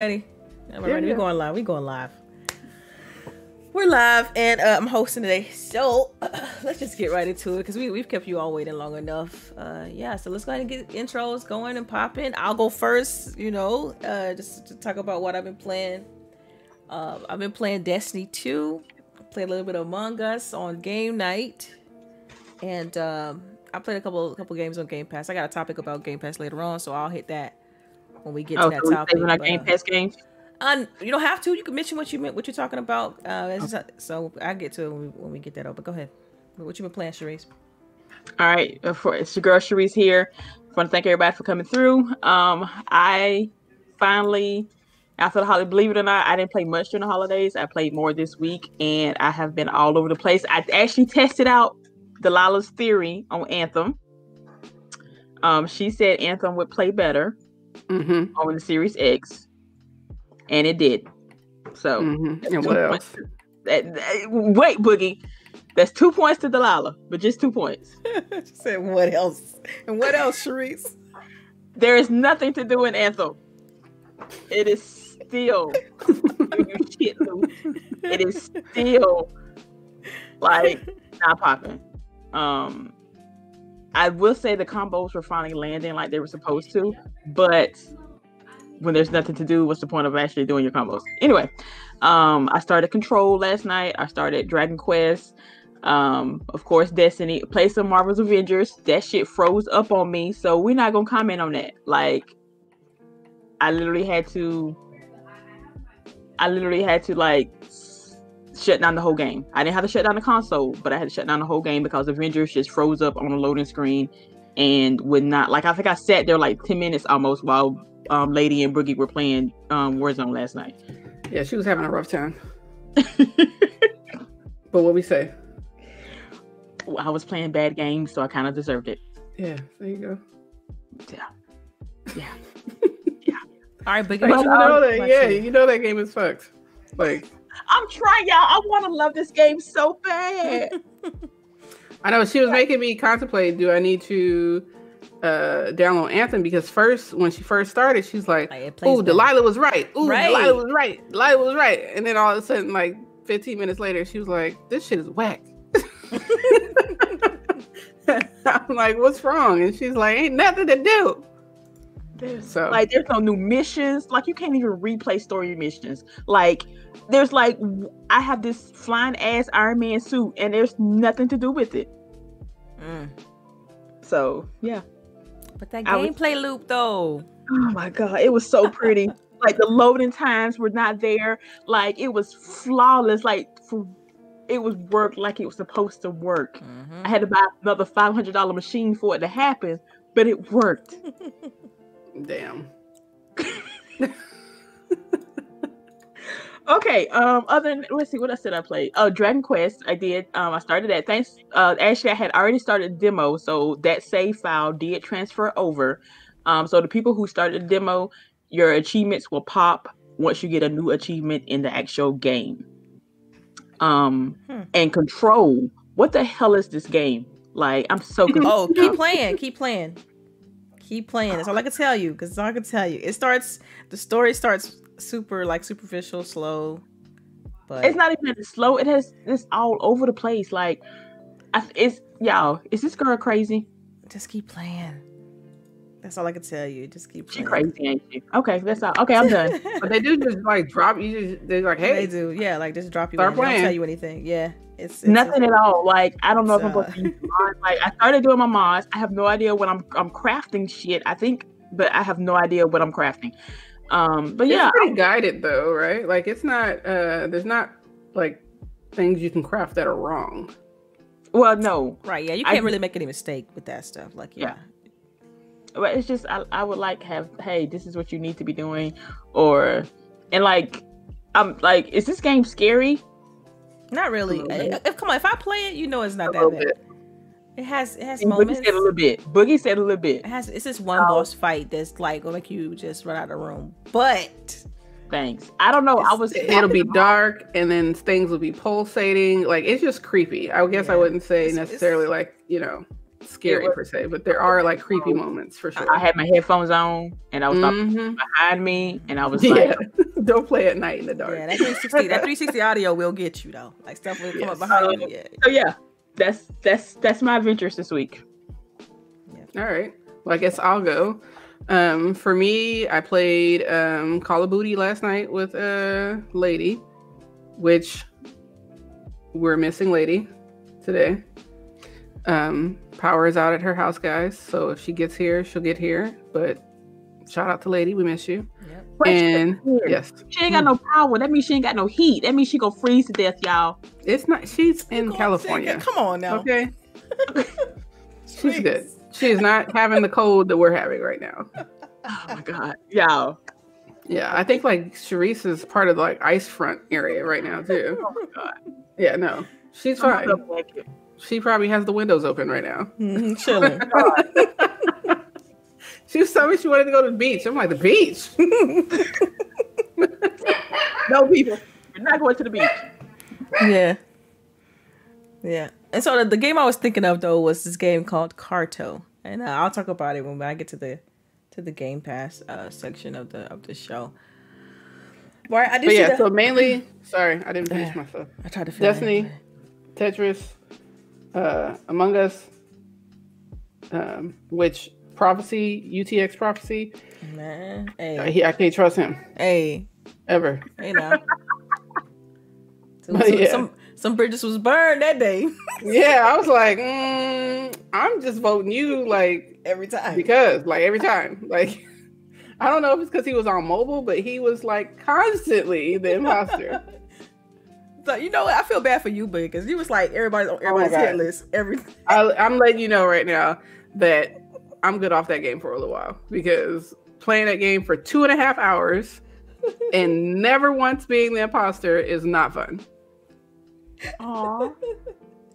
ready? Am I ready? We're going live. We're going live. We're live, and uh, I'm hosting today. So uh, let's just get right into it because we we've kept you all waiting long enough. Uh, yeah, so let's go ahead and get intros going and popping. I'll go first. You know, uh, just to talk about what I've been playing. Uh, I've been playing Destiny 2. Played a little bit of Among Us on game night, and um, I played a couple couple games on Game Pass. I got a topic about Game Pass later on, so I'll hit that when we get Oh, to that so topic. our but, Game Pass games. uh, you don't have to. You can mention what you meant, what you're talking about. Uh, just- so I get to it when we, when we get that over. Go ahead. What you been playing, Sharice? All right, uh, for it's your girl Sharice here. I want to thank everybody for coming through. Um, I finally, after the holiday, believe it or not, I didn't play much during the holidays. I played more this week, and I have been all over the place. I actually tested out Delilah's theory on Anthem. Um, she said Anthem would play better Mm-hmm. on the Series X, and it did. So, mm-hmm. And what else? that- that- wait, Boogie. That's two points to Delilah, but just two points. she said, "What else? And what else, Sharice?" There is nothing to do in Anthem. It is still shit. It is still like not popping. Um I will say the combos were finally landing like they were supposed to, but when there's nothing to do, what's the point of actually doing your combos? Anyway, um I started Control last night. I started Dragon Quest. Um, of course, Destiny. Play some Marvel's Avengers. That shit froze up on me, so we're not gonna comment on that. Like, I literally had to. I literally had to like shut down the whole game. I didn't have to shut down the console, but I had to shut down the whole game because Avengers just froze up on the loading screen and would not like. I think I sat there like ten minutes almost while um, Lady and Boogie were playing um, Warzone last night. Yeah, she was having a rough time. But what we say? I was playing bad games, so I kind of deserved it. Yeah, there you go. Yeah, yeah. yeah. All right, but But you know that, yeah, you know that game is fucked. Like, I'm trying, y'all. I want to love this game so bad. I know she was making me contemplate: Do I need to uh download Anthem? Because first, when she first started, she's like, Like, it plays "Ooh, better. Delilah was right. Ooh, Right. Delilah was right. Delilah was right." And then all of a sudden, like 15 minutes later, she was like, "This shit is whack." I'm like, "What's wrong?" And she's like, "Ain't nothing to do." So like, there's no new missions. Like, you can't even replay story missions. Like, there's like, I have this flying ass Iron Man suit, and there's nothing to do with it. Mm. So, yeah. But that I was- gameplay loop, though. Oh my god, it was so pretty. like the loading times were not there. Like it was flawless. Like for, it was worked like it was supposed to work. Mhm. I had to buy another five hundred dollar machine for it to happen, but it worked. damn. Okay. Um. Other than let's see, what else did I play? Oh, Dragon Quest. I did. Um. I started that. Thanks. Uh. Actually, I had already started demo, so that save file did transfer over. Um. So the people who started the demo, your achievements will pop once you get a new achievement in the actual game. Um. Hmm. And Control. What the hell is this game? Like, I'm so confused. Oh, keep playing, keep playing, keep playing. That's all I can tell you. Because that's all I can tell you. It starts. The story starts super like superficial, slow. But it's not even slow. It has it's all over the place. Like, I, it's y'all. Is this girl crazy? just keep playing. That's all I can tell you. Just keep She playing. crazy, ain't she? Okay, that's all. Okay, I'm done. But they do just like drop you. Just, they're like, hey, They do, yeah. Like just drop you. Start in. They don't playing. tell you anything. Yeah, it's, it's Nothing at all. Like I don't know if I'm So- supposed to use mods. Like I started doing my mods. I have no idea what I'm I'm crafting shit. I think, but I have no idea what I'm crafting. Um, but It's yeah, pretty guided though, right? Like it's not uh there's not like things you can craft that are wrong. well, no, Right. Yeah, you can't just- really make any mistake with that stuff. Like yeah. but it's just I, I would like have hey, this is what you need to be doing, or and like I'm like, is this game scary? Not really. A little bit. If come on, if I play it, you know it's not that bad. bit. It has it has And Boogie said a little bit. Boogie said a little bit. It has it's this one Oh. boss fight that's like make you just run out of the room. But Thanks. I don't know. I was. It'll be dark and then things will be pulsating. Like it's just creepy. I guess I wouldn't say It's- it's- necessarily like, you know. scary was- per se, but there are like creepy moments for sure. I had my headphones on and I was talking Mhm. behind me and I was Yeah, like, don't play at night in the dark. Yeah, that 360, that 360 audio will get you though. Like stuff will come Yes. up behind Uh, you. Yeah. so yeah, that's that's that's my adventures this week. All right. Well, I guess I'll go. Um, for me, I played um, Call of Booty last night with a lady, which we're missing lady today. Um, power is out at her house, guys. So if she gets here, she'll get here. But shout out to lady, we miss you. Yep. And yes, She ain't got no power. That means she ain't got no heat. That means she gonna freeze to death, y'all. it's not. She's in Go on, California. Come on now. Okay, she's good. She's not having the cold that we're having right now. Oh my god, y'all. Yeah, I think like Sharice is part of the like ice front area right now too. Oh my god. Yeah, no, she's I'm fine. She probably has the windows open right now. Mhm, chilling. She was telling me she wanted to go to the beach. I'm like, the beach? No people. We're not going to the beach. yeah. Yeah. And so the, the game I was thinking of though was this game called Carto, and uh, I'll talk about it when I get to the to the Game Pass uh, section of the of the show. Right, I did But yeah, the- so mainly, sorry, I didn't finish my stuff. I tried to finish Destiny, Tetris, uh, Among Us, um, which Prophecy, UTX Prophecy, Man, uh, hey, he, I can't trust him hey, ever. hey now. So, so- yeah. Some some bridges was burned that day. Yeah, I was like, mm, I'm just voting you, like Every time. because, like every time, like I don't know if it's because he was on mobile, but he was like constantly the imposter. So you know what? I feel bad for you, but because you was like everybody's on everybody's God. hit list. Every I, I'm letting you know right now that I'm good off that game for a little while because playing that game for two and a half hours and never once being the imposter is not fun. Aw.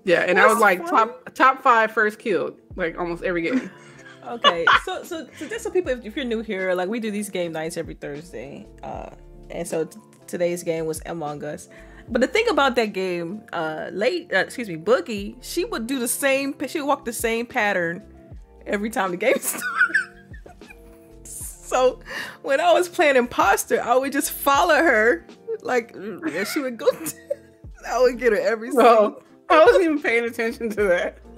Yeah, and I was like funny. top top five first killed like almost every game. okay, so so so just so people, if, if you're new here, like we do these game nights every Thursday, uh, and so t- today's game was Among Us. But the thing about that game, uh, late, uh, excuse me, Boogie, she would do the same. She would walk the same pattern every time the game started. so when I was playing imposter, I would just follow her, like she would go. I would get her every single. So I wasn't even paying attention to that.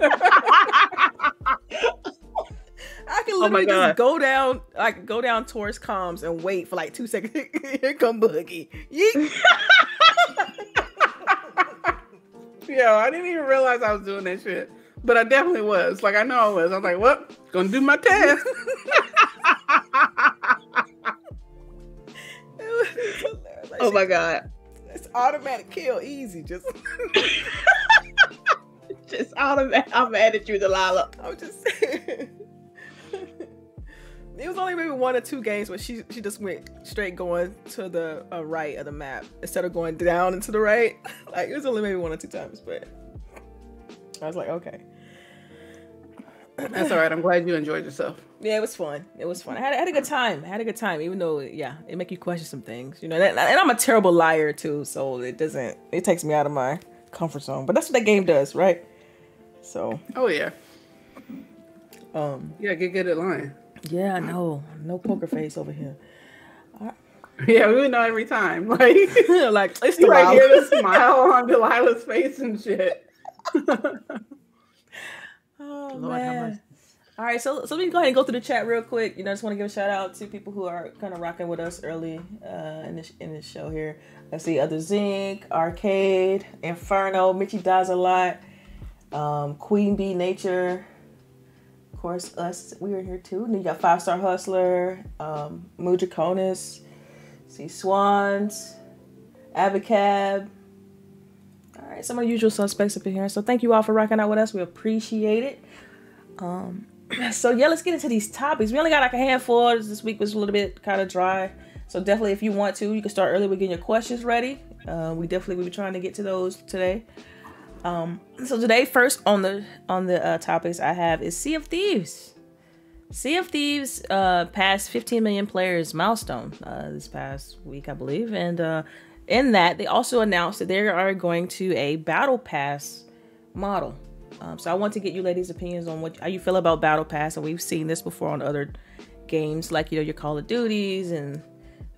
I can Oh literally God. just go down, like go down towards comms and wait for like two seconds. Here come Boogie. Yeet. Yo, I didn't even realize I was doing that shit. But I definitely was. Like I know I was. I was like, well, gonna do my test. It was hilarious. Like, Oh my god. It's automatic kill, easy. Just Just automatic. I'm mad at you, Delilah. I'm just saying. It was only maybe one or two games where she she just went straight going to the uh, right of the map instead of going down and to the right. Like it was only maybe one or two times, but I was like, okay. That's all right. I'm glad you enjoyed yourself. Yeah, it was fun. It was fun. I had, I had a good time. I had a good time, even though, yeah, it make you question some things, you know. And, and I'm a terrible liar too, so it doesn't. It takes me out of my comfort zone. But that's what that game does, right? So, Oh yeah. um, Yeah, get good at lying. yeah, no, no poker face over here. Yeah, we would know every time. Like like it's the like hear the smile on Delilah's face and shit. Oh Lord man. All right, so so we can go ahead and go through the chat real quick. You know, I just want to give a shout out to people who are kind of rocking with us early uh, in this in this show here. I see other Zinc, Arcade, Inferno, Mitchy does a lot, um, Queen Bee Nature, of course us. We are here too. And you got Five Star Hustler, um, Mujaconis, see Swans, Avocab. Right, some of the usual suspects up in here. So thank you all for rocking out with us. We appreciate it. Um, so yeah, let's get into these topics. We only got like a handful. This week was a little bit kind of dry. So definitely, if you want to, you can start early with getting your questions ready. Uh, we definitely will be trying to get to those today. Um, so today, first on the on the uh, topics I have is Sea of Thieves. Sea of Thieves uh, passed 15 million players milestone uh, this past week, I believe, and uh, in that they also announced that they are going to a battle pass model. Um, so I want to get you ladies' opinions on what how you feel about Battle Pass, and we've seen this before on other games like you know your Call of Duties and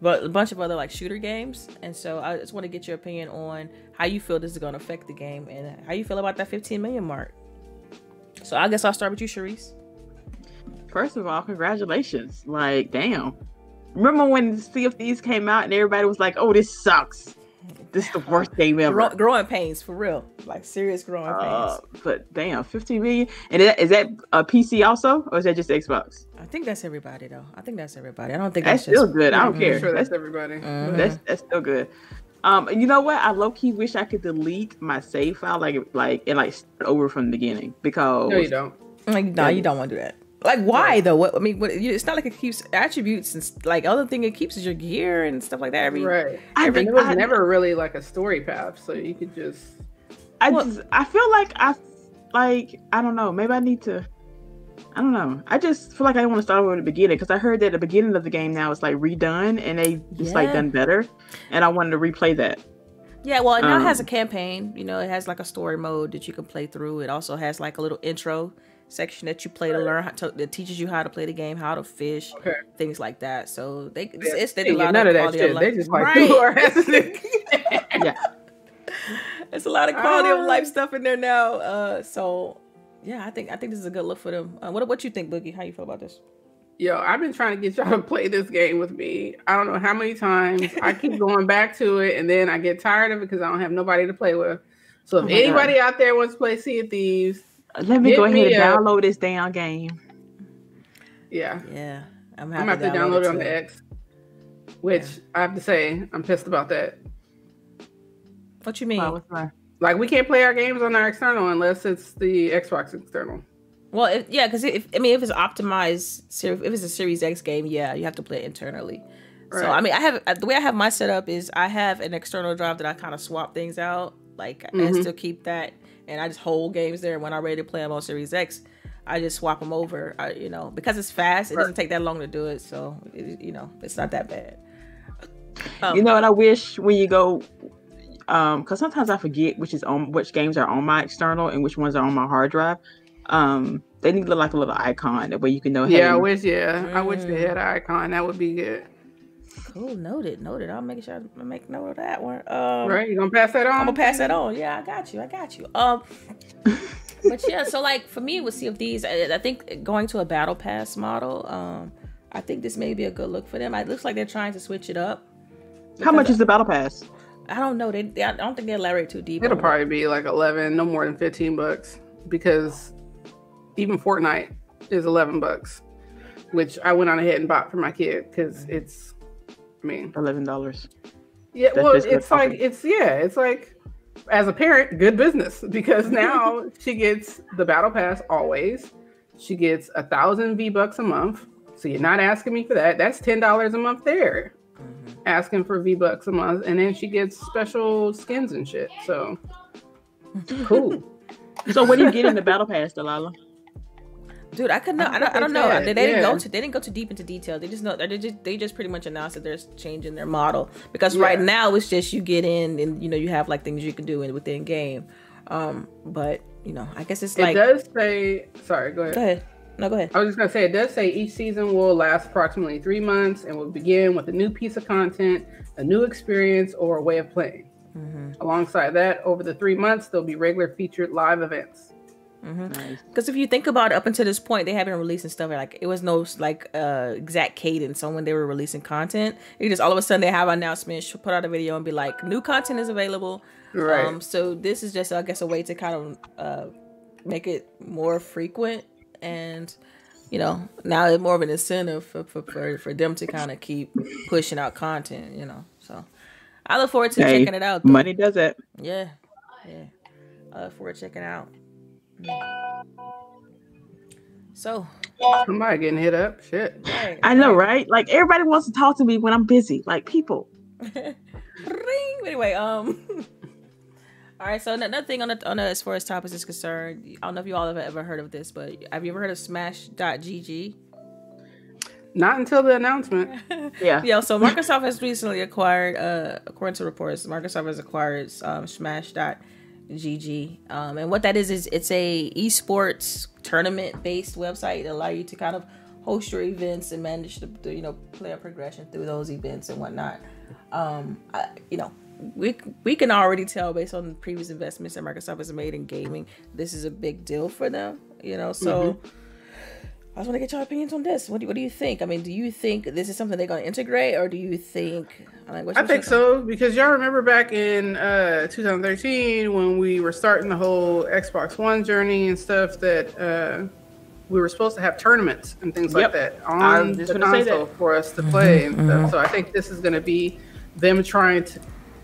but a bunch of other like shooter games. And so I just want to get your opinion on how you feel this is going to affect the game and how you feel about that 15 million mark. So I guess I'll start with you, Sharice. First of all, congratulations! Like, damn. Remember when Sea of Thieves came out and everybody was like, "Oh, this sucks." This is the worst game ever. Grow, growing pains for real, like serious growing uh, pains. But damn, 15 million. And is that, is that a PC also, or is that just Xbox? I think that's everybody though. I think that's everybody. I don't think that's, that's still just... good. I don't mm-hmm. care. Sure that's everybody. Mm-hmm. That's that's still good. Um, you know what? I low key wish I could delete my save file, like like and like start over from the beginning because no, you don't. Like no, nah, you don't want to do that. Like why right. though? What I mean, what, it's not like it keeps attributes and like other thing it keeps is your gear and stuff like that. Every right. Every, I, it was I, never really like a story path, so you could just. I well, just I feel like I like I don't know. Maybe I need to. I don't know. I just feel like I want to start over at the beginning because I heard that the beginning of the game now is like redone and they just yeah. like done better, and I wanted to replay that. Yeah, well, it now um, has a campaign. You know, it has like a story mode that you can play through. It also has like a little intro section that you play to learn how to that teaches you how to play the game, how to fish, okay. things like that. So they it's, it's they a lot none of, of that shit. Of they just like right. yeah. It's a lot of quality uh, of life ah. stuff in there now. Uh, so yeah, I think I think this is a good look for them. Uh, what what you think, Boogie? How you feel about this? Yo, I've been trying to get y'all to play this game with me. I don't know how many times. I keep going back to it, and then I get tired of it because I don't have nobody to play with. So if oh anybody God. out there wants to play Sea of Thieves, let me go ahead and download this damn game. Yeah. Yeah. I'm, I'm going to download it, on the X. Which yeah. I have to say, I'm pissed about that. What you mean? like we can't play our games on our external unless it's the Xbox external. Well, if, yeah, because if I mean, if it's optimized, if it's a Series X game, yeah, you have to play it internally. Right. So I mean, I have uh, the way I have my setup is I have an external drive that I kind of swap things out. Like mm-hmm. I still keep that and I just hold games there. And when I'm ready to play them on Series X, I just swap them over. I, you know, because it's fast, it doesn't take that long to do it. So, it, you know, it's not that bad. Um, you know, and I wish when you go, um, because sometimes I forget which is on which games are on my external and which ones are on my hard drive. Um, they need to look like a little icon that way you can know. Yeah, hey, I wish. Yeah, mm. I wish they had an icon. That would be good. Cool, noted, noted. I'll make sure I make note of that one. Um, right, you gonna pass that on? I'm gonna pass that on. Yeah, I got you. I got you. Um, but yeah, so like for me with Sea of Thieves, I, I, think going to a battle pass model, um, I think this may be a good look for them. It looks like they're trying to switch it up. How much is the battle pass? I don't know. They, they I don't think they elaborate too deep. It'll probably be like eleven, no more than fifteen bucks, because even Fortnite is eleven bucks, which I went on ahead and bought for my kid because it's mean, eleven dollars. Yeah, well, it's like it's yeah, it's like as a parent, good business because now she gets the battle pass always. She gets a thousand V bucks a month. So you're not asking me for that. That's ten dollars a month there. Mm-hmm. Asking for V bucks a month, and then she gets special skins and shit. So cool. so what do you get in the battle pass, Delilah? Dude, I could not. I, don't, I don't know. They, they yeah. didn't go to. They didn't go too deep into detail. They just know. They just. They just pretty much announced that they're changing their model because yeah. right now it's just you get in and you know you have like things you can do in within game. Um, but you know, I guess it's like. It does say. Sorry, go ahead. Go ahead. No, go ahead. I was just gonna say it does say each season will last approximately three months and will begin with a new piece of content, a new experience, or a way of playing. Mm-hmm. Alongside that, over the three months, there'll be regular featured live events. Because mm-hmm. nice. if you think about it, up until this point, they haven't been releasing stuff like it was no like uh, exact cadence on when they were releasing content. It just all of a sudden they have announcements, put out a video, and be like, new content is available. Right. Um, so this is just, I guess, a way to kind of uh, make it more frequent, and you know, now it's more of an incentive for for, for, for them to kind of keep pushing out content. You know, so I look forward to hey, checking it out. Though. Money does it. Yeah, yeah. I look forward to checking out. So somebody getting hit up. Shit. Right. I know, right? Like everybody wants to talk to me when I'm busy. Like people. Ring. Anyway, um. All right, so another thing on the, on the, as far as topics is concerned, I don't know if you all have ever heard of this, but have you ever heard of Smash.gg? Not until the announcement. yeah. Yeah. So Microsoft has recently acquired, uh, according to reports, Microsoft has acquired um, Smash.gg GG. Um, and what that is is it's a esports tournament based website that allow you to kind of host your events and manage the, the you know player progression through those events and whatnot. Um, I, you know, we we can already tell based on previous investments that Microsoft has made in gaming, this is a big deal for them. You know, so. Mm-hmm. I just want to get your opinions on this. What do, what do you think? I mean, do you think this is something they're going to integrate, or do you think? Like, I think so because y'all remember back in uh, 2013 when we were starting the whole Xbox One journey and stuff that uh, we were supposed to have tournaments and things yep. like that on the console for us to play mm-hmm, and stuff. Mm-hmm. So I think this is going to be them trying to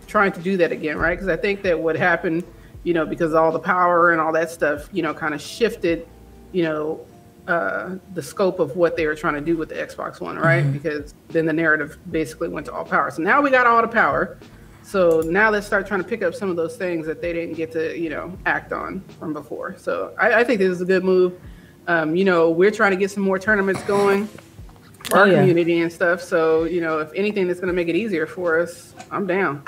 trying to do that again, right? Because I think that what happened, you know, because all the power and all that stuff, you know, kind of shifted, you know, uh, the scope of what they were trying to do with the Xbox One, right? Mm-hmm. Because then the narrative basically went to all power. So now we got all the power. So now let's start trying to pick up some of those things that they didn't get to, you know, act on from before. So I, I think this is a good move. Um, you know, we're trying to get some more tournaments going for oh, our yeah. community and stuff. So, you know, if anything that's going to make it easier for us, I'm down.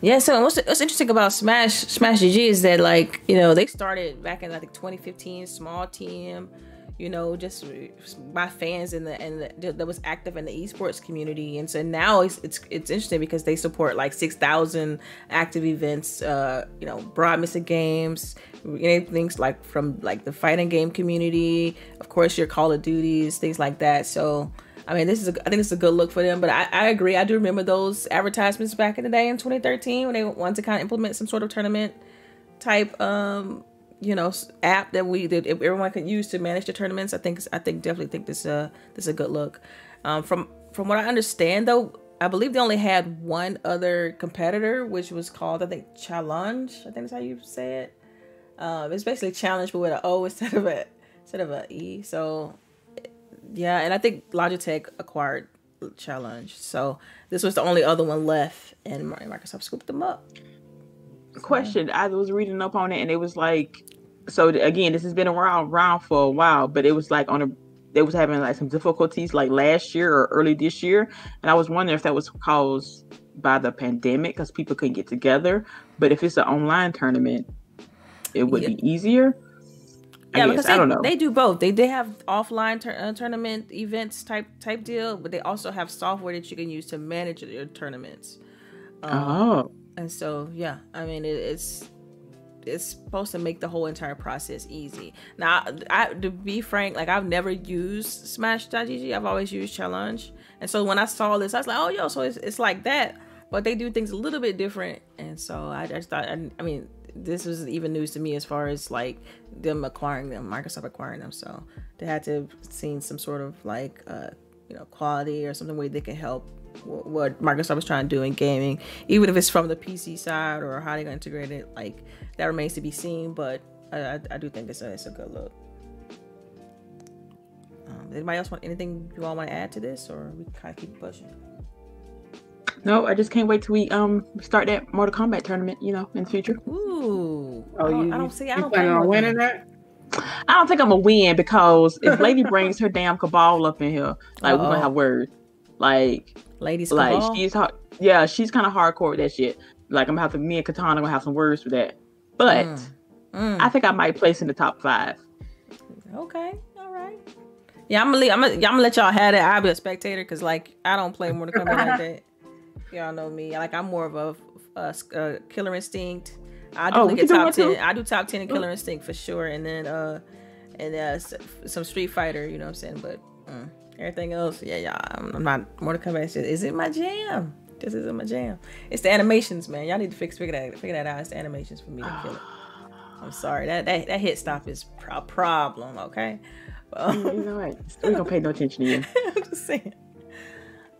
Yeah, so what's, what's interesting about Smash Smash GG is that like, you know, they started back in I think 2015, small team you know, just my fans and the and that was active in the esports community. And so now it's it's, it's interesting because they support like six thousand active events. Uh, you know, broad mix of games, things like from like the fighting game community, of course your Call of Duties, things like that. So. I mean, this is a, I think it's a good look for them, but I, I agree. I do remember those advertisements back in the day in 2013 when they wanted to kind of implement some sort of tournament type um you know app that we that everyone can use to manage the tournaments i think i think definitely think this uh this is a good look. Um from from what i understand though i believe they only had one other competitor which was called i think Challonge i think that's how you say it. Um it's basically challenge but with an o instead of a instead of a e. So yeah and i think logitech acquired Challonge. So this was the only other one left and microsoft scooped them up question. I was reading up on it, and it was like, so again, this has been around around for a while, but it was like on a they was having like some difficulties like last year or early this year, and I was wondering if that was caused by the pandemic because people couldn't get together. But if it's an online tournament, it would yeah. be easier. I yeah, guess. because they, I don't know. they do both. They they have offline tur- uh, tournament events type type deal, but they also have software that you can use to manage your tournaments. Um, oh, and so yeah i mean it, it's it's supposed to make the whole entire process easy. Now I, to be frank like i've never used smash.gg i've always used Challonge. And so when i saw this i was like oh yo so it's, it's like that. But they do things a little bit different. And so i just thought i, I mean this was even news to me as far as like them acquiring them microsoft acquiring them. So they had to have seen some sort of like uh you know quality or something where they can help what Microsoft is trying to do in gaming, even if it's from the PC side or how they're gonna integrate it. Like that remains to be seen, but I, I, do think it's a, it's a good look. Um, anybody else want anything you all want to add to this, or we kind of keep pushing? No, I just can't wait till we um start that Mortal Kombat tournament. You know, in the future. Ooh. Oh, I don't, you, I don't see. I don't plan on winning that. I don't think I'm gonna win because if Lady brings her damn cabal up in here, like Uh-oh. we're gonna have words. Like Ladies like she's hard. Yeah, she's kind of hardcore with that shit. Like I'm gonna have to. Me and Katana gonna have some words for that. But mm. Mm. I think I might place in the top five. Okay, all right. Yeah, I'm gonna, I'm gonna, I'm gonna let y'all have it. I'll be a spectator because like I don't play more Mortal Kombat like that. Y'all know me. Like I'm more of a, a, a Killer Instinct. I do oh, get top ten. I do top ten in Killer Instinct for sure, and then uh, and uh, some Street Fighter. You know what I'm saying? But. Everything else, yeah, yeah. I'm, I'm not Mortal Kombat. Is it my jam? This isn't my jam. It's the animations, man. Y'all need to fix figure that figure that out. It's the animations for me to kill it. I'm sorry. That that, that hit stop is a problem. Okay. Well, you know what? We don't pay no attention to you. I'm just saying.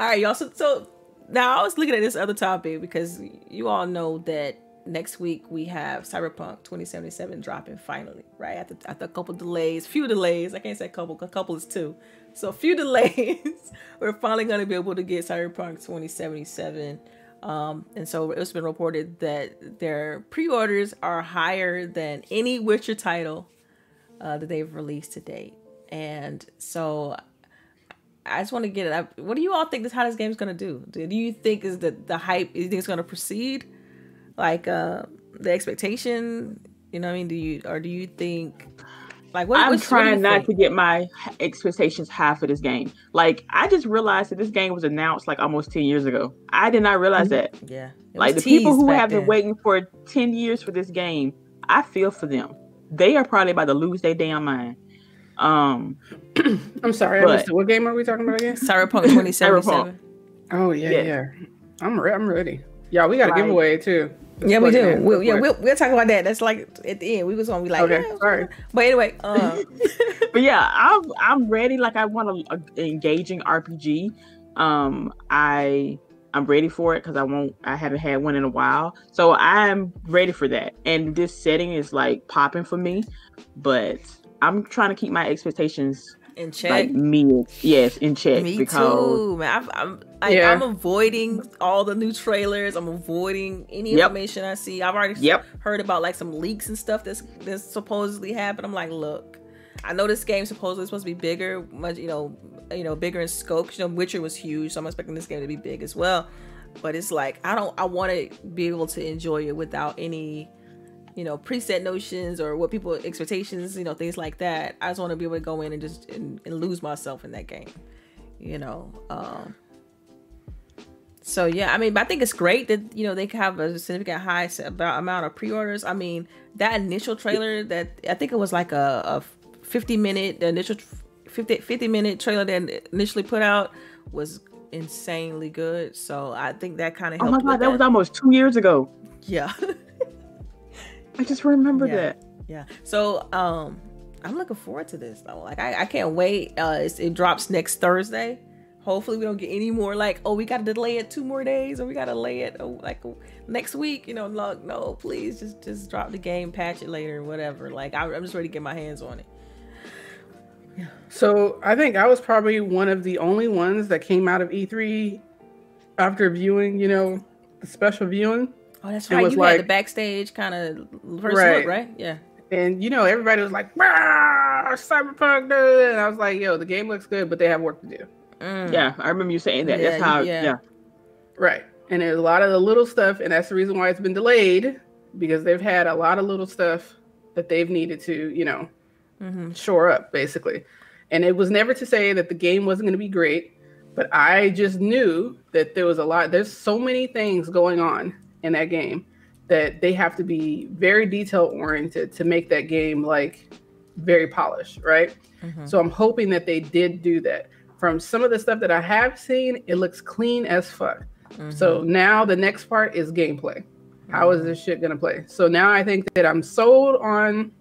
All right, y'all. So, so now I was looking at this other topic because you all know that next week we have Cyberpunk 2077 dropping finally, right? After, after a couple delays, few delays. I can't say couple, a couple is two. So a few delays. we're finally going to be able to get Cyberpunk 2077. Um, and so it's been reported that their pre-orders are higher than any Witcher title uh, that they've released to date. And so I just want to get it up. What do you all think this how this game's gonna do? Do you think is the the hype? Do you think it's gonna proceed? Like, uh, the expectation? You know, what I mean, do you or do you think like what? I'm trying what not think? to get my expectations high for this game. Like I just realized that this game was announced like almost ten years ago. I did not realize mm-hmm. that. Yeah, like the people who have then. been waiting for ten years for this game, I feel for them. They are probably about to lose their damn mind. Um, I'm sorry, but, I missed it. What game are we talking about again? Cyberpunk 2077. Oh yeah, yeah, yeah. I'm re- I'm ready. Yeah, we got a giveaway too. Yeah, we do. We'll, yeah, we'll, we'll talk about that. That's like at the end. We was gonna be like, okay, yeah, sorry. But anyway, um, but yeah, I'm I'm ready. Like I want an engaging RPG. Um, I I'm ready for it because I won't. I haven't had one in a while, so I'm ready for that. And this setting is like popping for me, but I'm trying to keep my expectations in check. Like me, yes, in check. Me because... too, man. i am I, yeah. I'm avoiding all the new trailers. I'm avoiding any yep. information I see. I've already yep. heard about like some leaks and stuff that's that's supposedly happened. I'm like, look, I know this game supposedly supposed to be bigger, much you know, you know, bigger in scope. You know, Witcher was huge, so I'm expecting this game to be big as well. But it's like I don't. I want to be able to enjoy it without any you know preset notions or what people expectations you know things like that i just want to be able to go in and just and, and lose myself in that game you know um so yeah i mean i think it's great that you know they have a significant high amount of pre-orders. I mean that initial trailer that i think it was like a, a 50 minute the initial 50, 50 minute trailer that initially put out was insanely good. So i think that kind of oh my god that, that. was almost two years ago. Yeah I just remember yeah. that. Yeah. So um I'm looking forward to this though. Like I, I can't wait. Uh it drops next Thursday. Hopefully we don't get any more like, oh, we gotta delay it two more days or we gotta delay it oh, like next week. You know, like, no, please just just drop the game, patch it later, whatever. Like I, I'm just ready to get my hands on it. Yeah. So I think I was probably one of the only ones that came out of E3 after viewing, you know, the special viewing. Oh, that's right. You like, had the backstage kind of first right. look, right? Yeah. And you know, everybody was like, "Cyberpunk," dude. and I was like, "Yo, the game looks good, but they have work to do." Mm. Yeah, I remember you saying that. Yeah, that's how. Yeah. yeah. Right. And there's a lot of the little stuff, and that's the reason why it's been delayed because they've had a lot of little stuff that they've needed to, you know, mm-hmm. shore up, basically. And it was never to say that the game wasn't going to be great, but I just knew that there was a lot. There's so many things going on in that game that they have to be very detail oriented to make that game like very polished, right? Mm-hmm. So I'm hoping that they did do that. From some of the stuff that I have seen, it looks clean as fuck. Mm-hmm. So now the next part is gameplay. How is this shit gonna play? So now I think that I'm sold on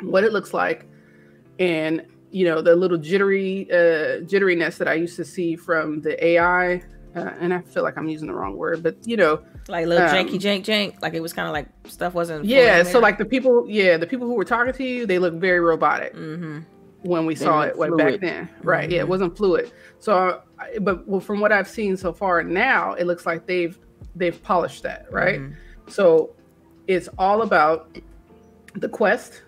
what it looks like, and you know the little jittery uh, jitteriness that I used to see from the AI uh, and I feel like I'm using the wrong word, but you know, like little um, janky jank jank, like it was kind of like stuff wasn't. Yeah, so like the people, yeah, the people who were talking to you, they look very robotic mm-hmm. when we they saw it like back then, right? Mm-hmm. Yeah, it mm-hmm. wasn't fluid. So, but well, from what I've seen so far now, it looks like they've they've polished that, right? Mm-hmm. So it's all about the quest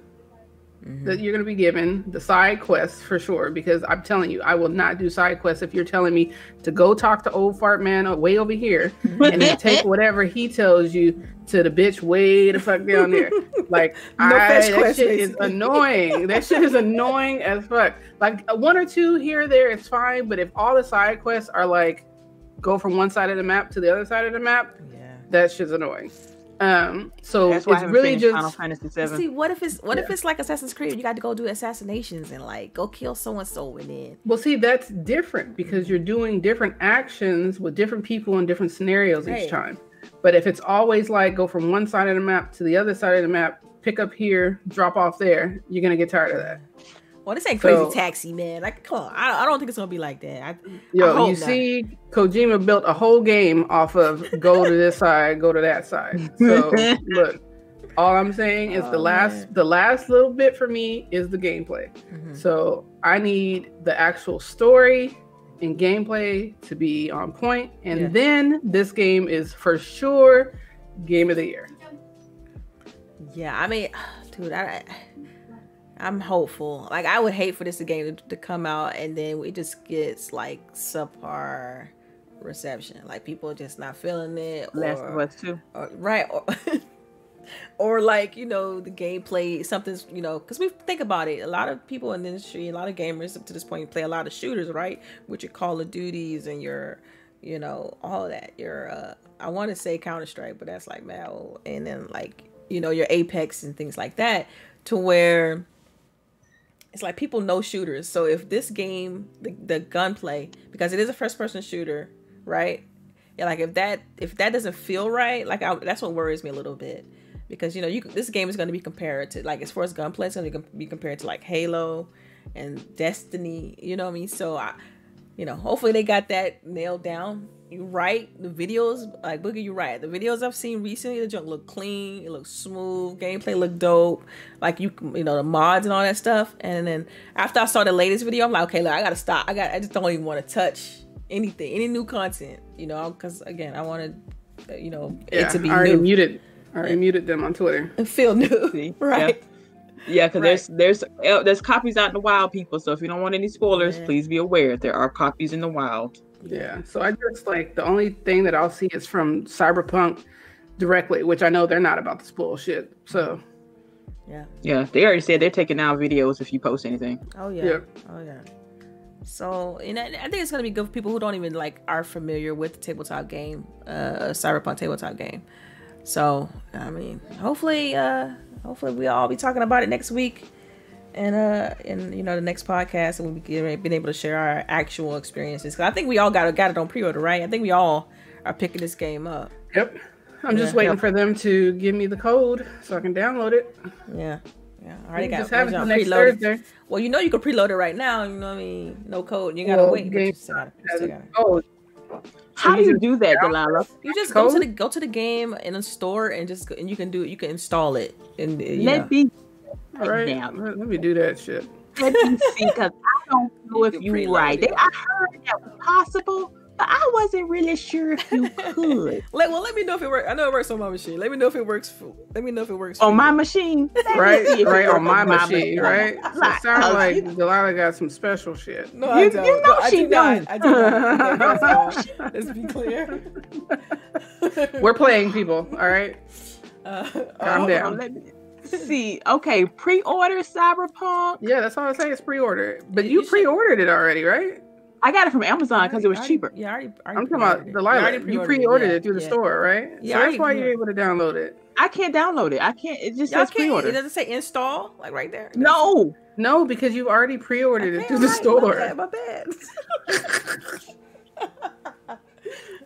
mm-hmm. that you're going to be given, the side quests for sure. Because I'm telling you, I will not do side quests if you're telling me to go talk to old fart man way over here and then take whatever he tells you to the bitch way the fuck down there. Like no I, that shit is annoying. that shit is annoying as fuck. Like one or two here or there is fine, but if all the side quests are like go from one side of the map to the other side of the map, yeah. that shit's annoying. Um, so That's why it's really just Final Fantasy Seven. See, what if it's what yeah. if it's like Assassin's Creed? You got to go do assassinations and like go kill so and so, and then. Well, see, that's different because you're doing different actions with different people in different scenarios right. each time. But if it's always like go from one side of the map to the other side of the map, pick up here, drop off there, you're gonna get tired of that. Well, this ain't crazy so, taxi, man. Like, come on. I, I don't think it's gonna be like that. I, yo, I you not. see, Kojima built a whole game off of go to this side, go to that side. So look, all I'm saying is oh, the last man. the last little bit for me is the gameplay. Mm-hmm. So I need the actual story and gameplay to be on point, and yeah. then this game is for sure game of the year. Yeah, I mean, dude, I I'm hopeful. Like I would hate for this game to, to come out and then it just gets like subpar reception. Like people just not feeling it. Last of Us too. Or, right. Or, or like you know the gameplay something's you know because we think about it a lot of people in the industry a lot of gamers up to this point play a lot of shooters right with your call of duties and your you know all that your uh i want to say counter-strike but that's like mal and then like you know your apex and things like that to where it's like people know shooters. So if this game the, the gunplay because it is a first person shooter right? Yeah like if that if that doesn't feel right like I, that's what worries me a little bit. Because you know you this game is going to be compared to like as far as gunplay it's going to be compared to like halo and destiny you know what i mean? So i you know hopefully they got that nailed down you right the videos like boogie you right the videos i've seen recently the junk look clean it looks smooth gameplay look dope like you you know the mods and all that stuff and then after i saw the latest video i'm like okay look i gotta stop i got i just don't even want to touch anything any new content you know because again i wanted you know yeah, it to be I already new muted I already muted them on Twitter. and feel new right Yeah, because Right. there's there's uh, there's copies out in the wild, people. So if you don't want any spoilers, Yeah. please be aware there are copies in the wild. Yeah. So I just like the only thing that I'll see is from Cyberpunk directly, which I know they're not about this bullshit. So yeah Yeah, they already said they're taking down videos if you post anything. Oh yeah. Yeah. Oh yeah. So, and I, I think it's gonna be good for people who don't even like are familiar with the tabletop game, uh, cyberpunk tabletop game. So, I mean, hopefully, uh, hopefully we all be talking about it next week, and uh, and you know the next podcast, and we'll be been able to share our actual experiences. Cause I think we all got got it on pre-order, right? I think we all are picking this game up. yep. I'm just Yeah. waiting for them to give me the code so I can download it. Yeah. Yeah, I I already got just have it version till next preloaded. Thursday. Well, you know you can preload it right now. You know what I mean? No code. You gotta Well, wait. but you game- gotta- you still gotta- Oh, How do you you do that, Delilah? You just go to the go to the game in a store and just and you can do you can install it and you know. Let me all right. now. Let, let me do that shit. let me see, because I don't know if You you preload right. it. They- I heard that was possible, but I wasn't really sure if you could. Let, well, let me know if it works. I know it works on my machine. Let me know if it works. For, let me know if it works on my you. machine, Right, see if it right on my machine, right? So Right. it sounds Oh, like you- Delilah got some special shit. No, You- I don't. you know no, I she do not. do. I do not. Let's. Let's be clear. We're playing people, all right? Uh, Calm oh, down. Let me see. Okay, pre-order Cyberpunk. Yeah, that's all I say It's pre-order. But You- you, you pre-ordered it already, right? I got it from Amazon because it was already- cheaper. Yeah, I already, I already I'm talking about pre-ordered it. Delilah. I You pre-ordered pre-ordered yeah, it through the yeah. store, right? Yeah, so that's why you're able to download it. I can't download it. I can't. It just Y'all says can't. It pre-order. doesn't say install like right there. No. No, because you've already pre-ordered it through the alright, store. My bad. My bad.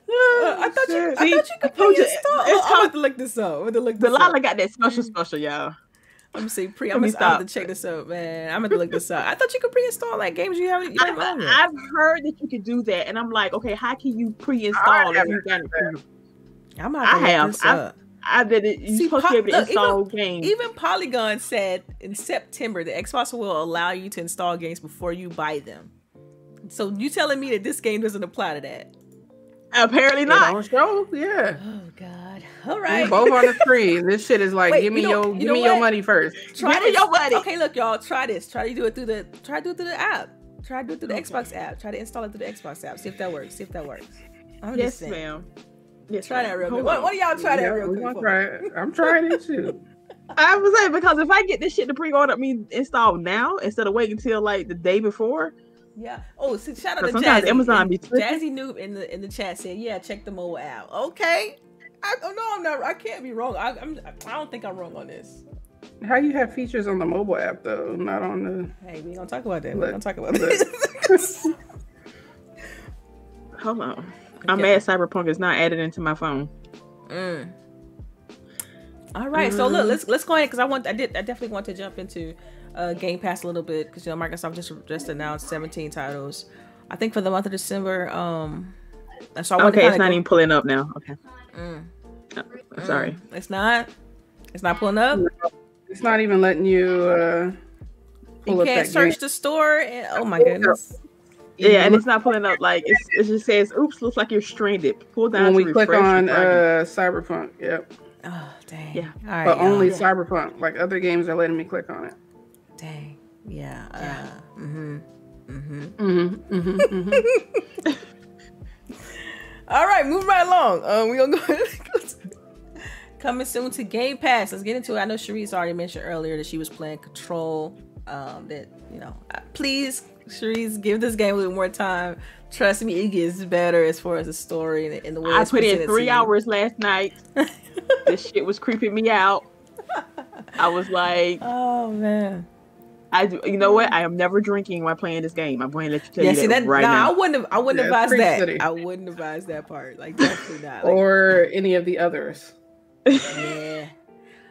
Uh, I thought you. I thought you could told pre you, install. it's I'm about to look this up. I'm about to look this up. Delilah got that special special, y'all. I'm gonna say pre. Let I'm me gonna, I'm gonna check this out, man. I'm gonna look this up. I thought you could pre-install like games you haven't. You haven't owned yet. I, have heard that you could do that, and I'm like, okay, how can you I pre-install if you got it? I'm about to I look have. this I've- up. I did it. You're See, supposed to be able to look, install games. Even Polygon said in September the Xbox will allow you to install games before you buy them. So you telling me that this game doesn't apply to that? Apparently It not. don't show, yeah. Oh God! All right. We're both on the screen. This shit is like, Wait, give me you know- your, you give know me your money first. Try Give me your money. Okay, look, y'all. Try this. Try to do it through the. Try to do it through the app. Try to do it through the Xbox app. Try to install it through the Xbox app. See if that works. See if that works. I'm just Yes, saying. ma'am. Yes, Try ma'am. that real Hold quick. What, what do y'all try that real we quick? for? try it. I'm trying it too. I was saying because if I get this shit to pre-order, me mean install now instead of waiting until like the day before. Yeah. Oh, so shout out to sometimes Jazzy. Amazon be. Jazzy Noob in the in the chat said, "Yeah, check the mobile app." Okay. I oh, no, I'm not. I can't be wrong. I, I'm. I don't think I'm wrong on this. How you have features on the mobile app though, not on the? Hey, we gonna talk about that. We Look, gonna talk about look. this. Hold on. I'm Okay. mad Cyberpunk is not added into my phone. Mm. All right, so look, let's let's go ahead because I want I did I definitely want to jump into uh, Game Pass a little bit because you know Microsoft just just announced 17 titles. I think for the month of December. Um, and so I Okay, it's not go- even pulling up now. Okay. Mm, I'm sorry. mm. It's not. It's not pulling up. It's not even letting you. uh pull You can't that search game. the store. And, oh my goodness. Yeah, and it's not pulling up. Like it's, it just says, "Oops, looks like you're stranded." Pull down when to we click on uh Cyberpunk. Yep, Oh dang. Yeah. All right. but only y'all. Cyberpunk. Like other games are letting me click on it. Dang. Yeah. Uh, mm-hmm. Mm-hmm. Mm-hmm, mm-hmm, mm-hmm. All right, move right along. Um, we gonna go, go coming soon to Game Pass. Let's get into it. I know Sharice already mentioned earlier that she was playing Control. Um, that you know, uh, please, Sharice, give this game a little more time. Trust me, it gets better as far as the story and, and the way. It's presented. I put in three hours last night. this shit was creeping me out. I was like, oh man. I do, you know what? Mm. I am never drinking while playing this game. I'm going to let you tell yeah, you see, that, that right nah, now. I wouldn't have. I wouldn't yeah, advise that. City. I wouldn't advise that part. Like definitely not. Like, or any of the others. Yeah.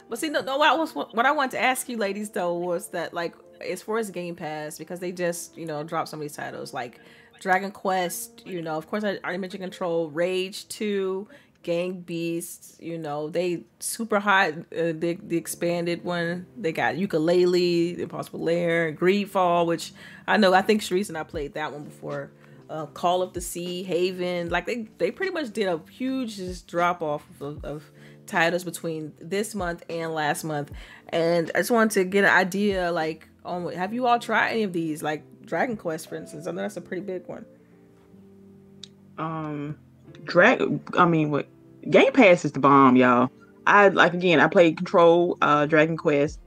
But see, no, no. What I was what I wanted to ask you, ladies, though, was that like as far as Game Pass, because they just you know dropped some of these titles like Dragon Quest. You know, of course, I already mentioned Control, Rage Two, Gang Beasts, you know, they Superhot. Uh, the, the expanded one, they got The Impossible Lair, Greedfall, which I know, I think Sharice and I played that one before. Uh, Call of the Sea, Haven, like they, they pretty much did a huge just drop off of, of titles between this month and last month. And I just wanted to get an idea, like, on have you all tried any of these, like Dragon Quest, for instance? I know that's a pretty big one. Um, drag. I mean, what Game Pass is the bomb, y'all. I like again. I played Control, uh, Dragon Quest.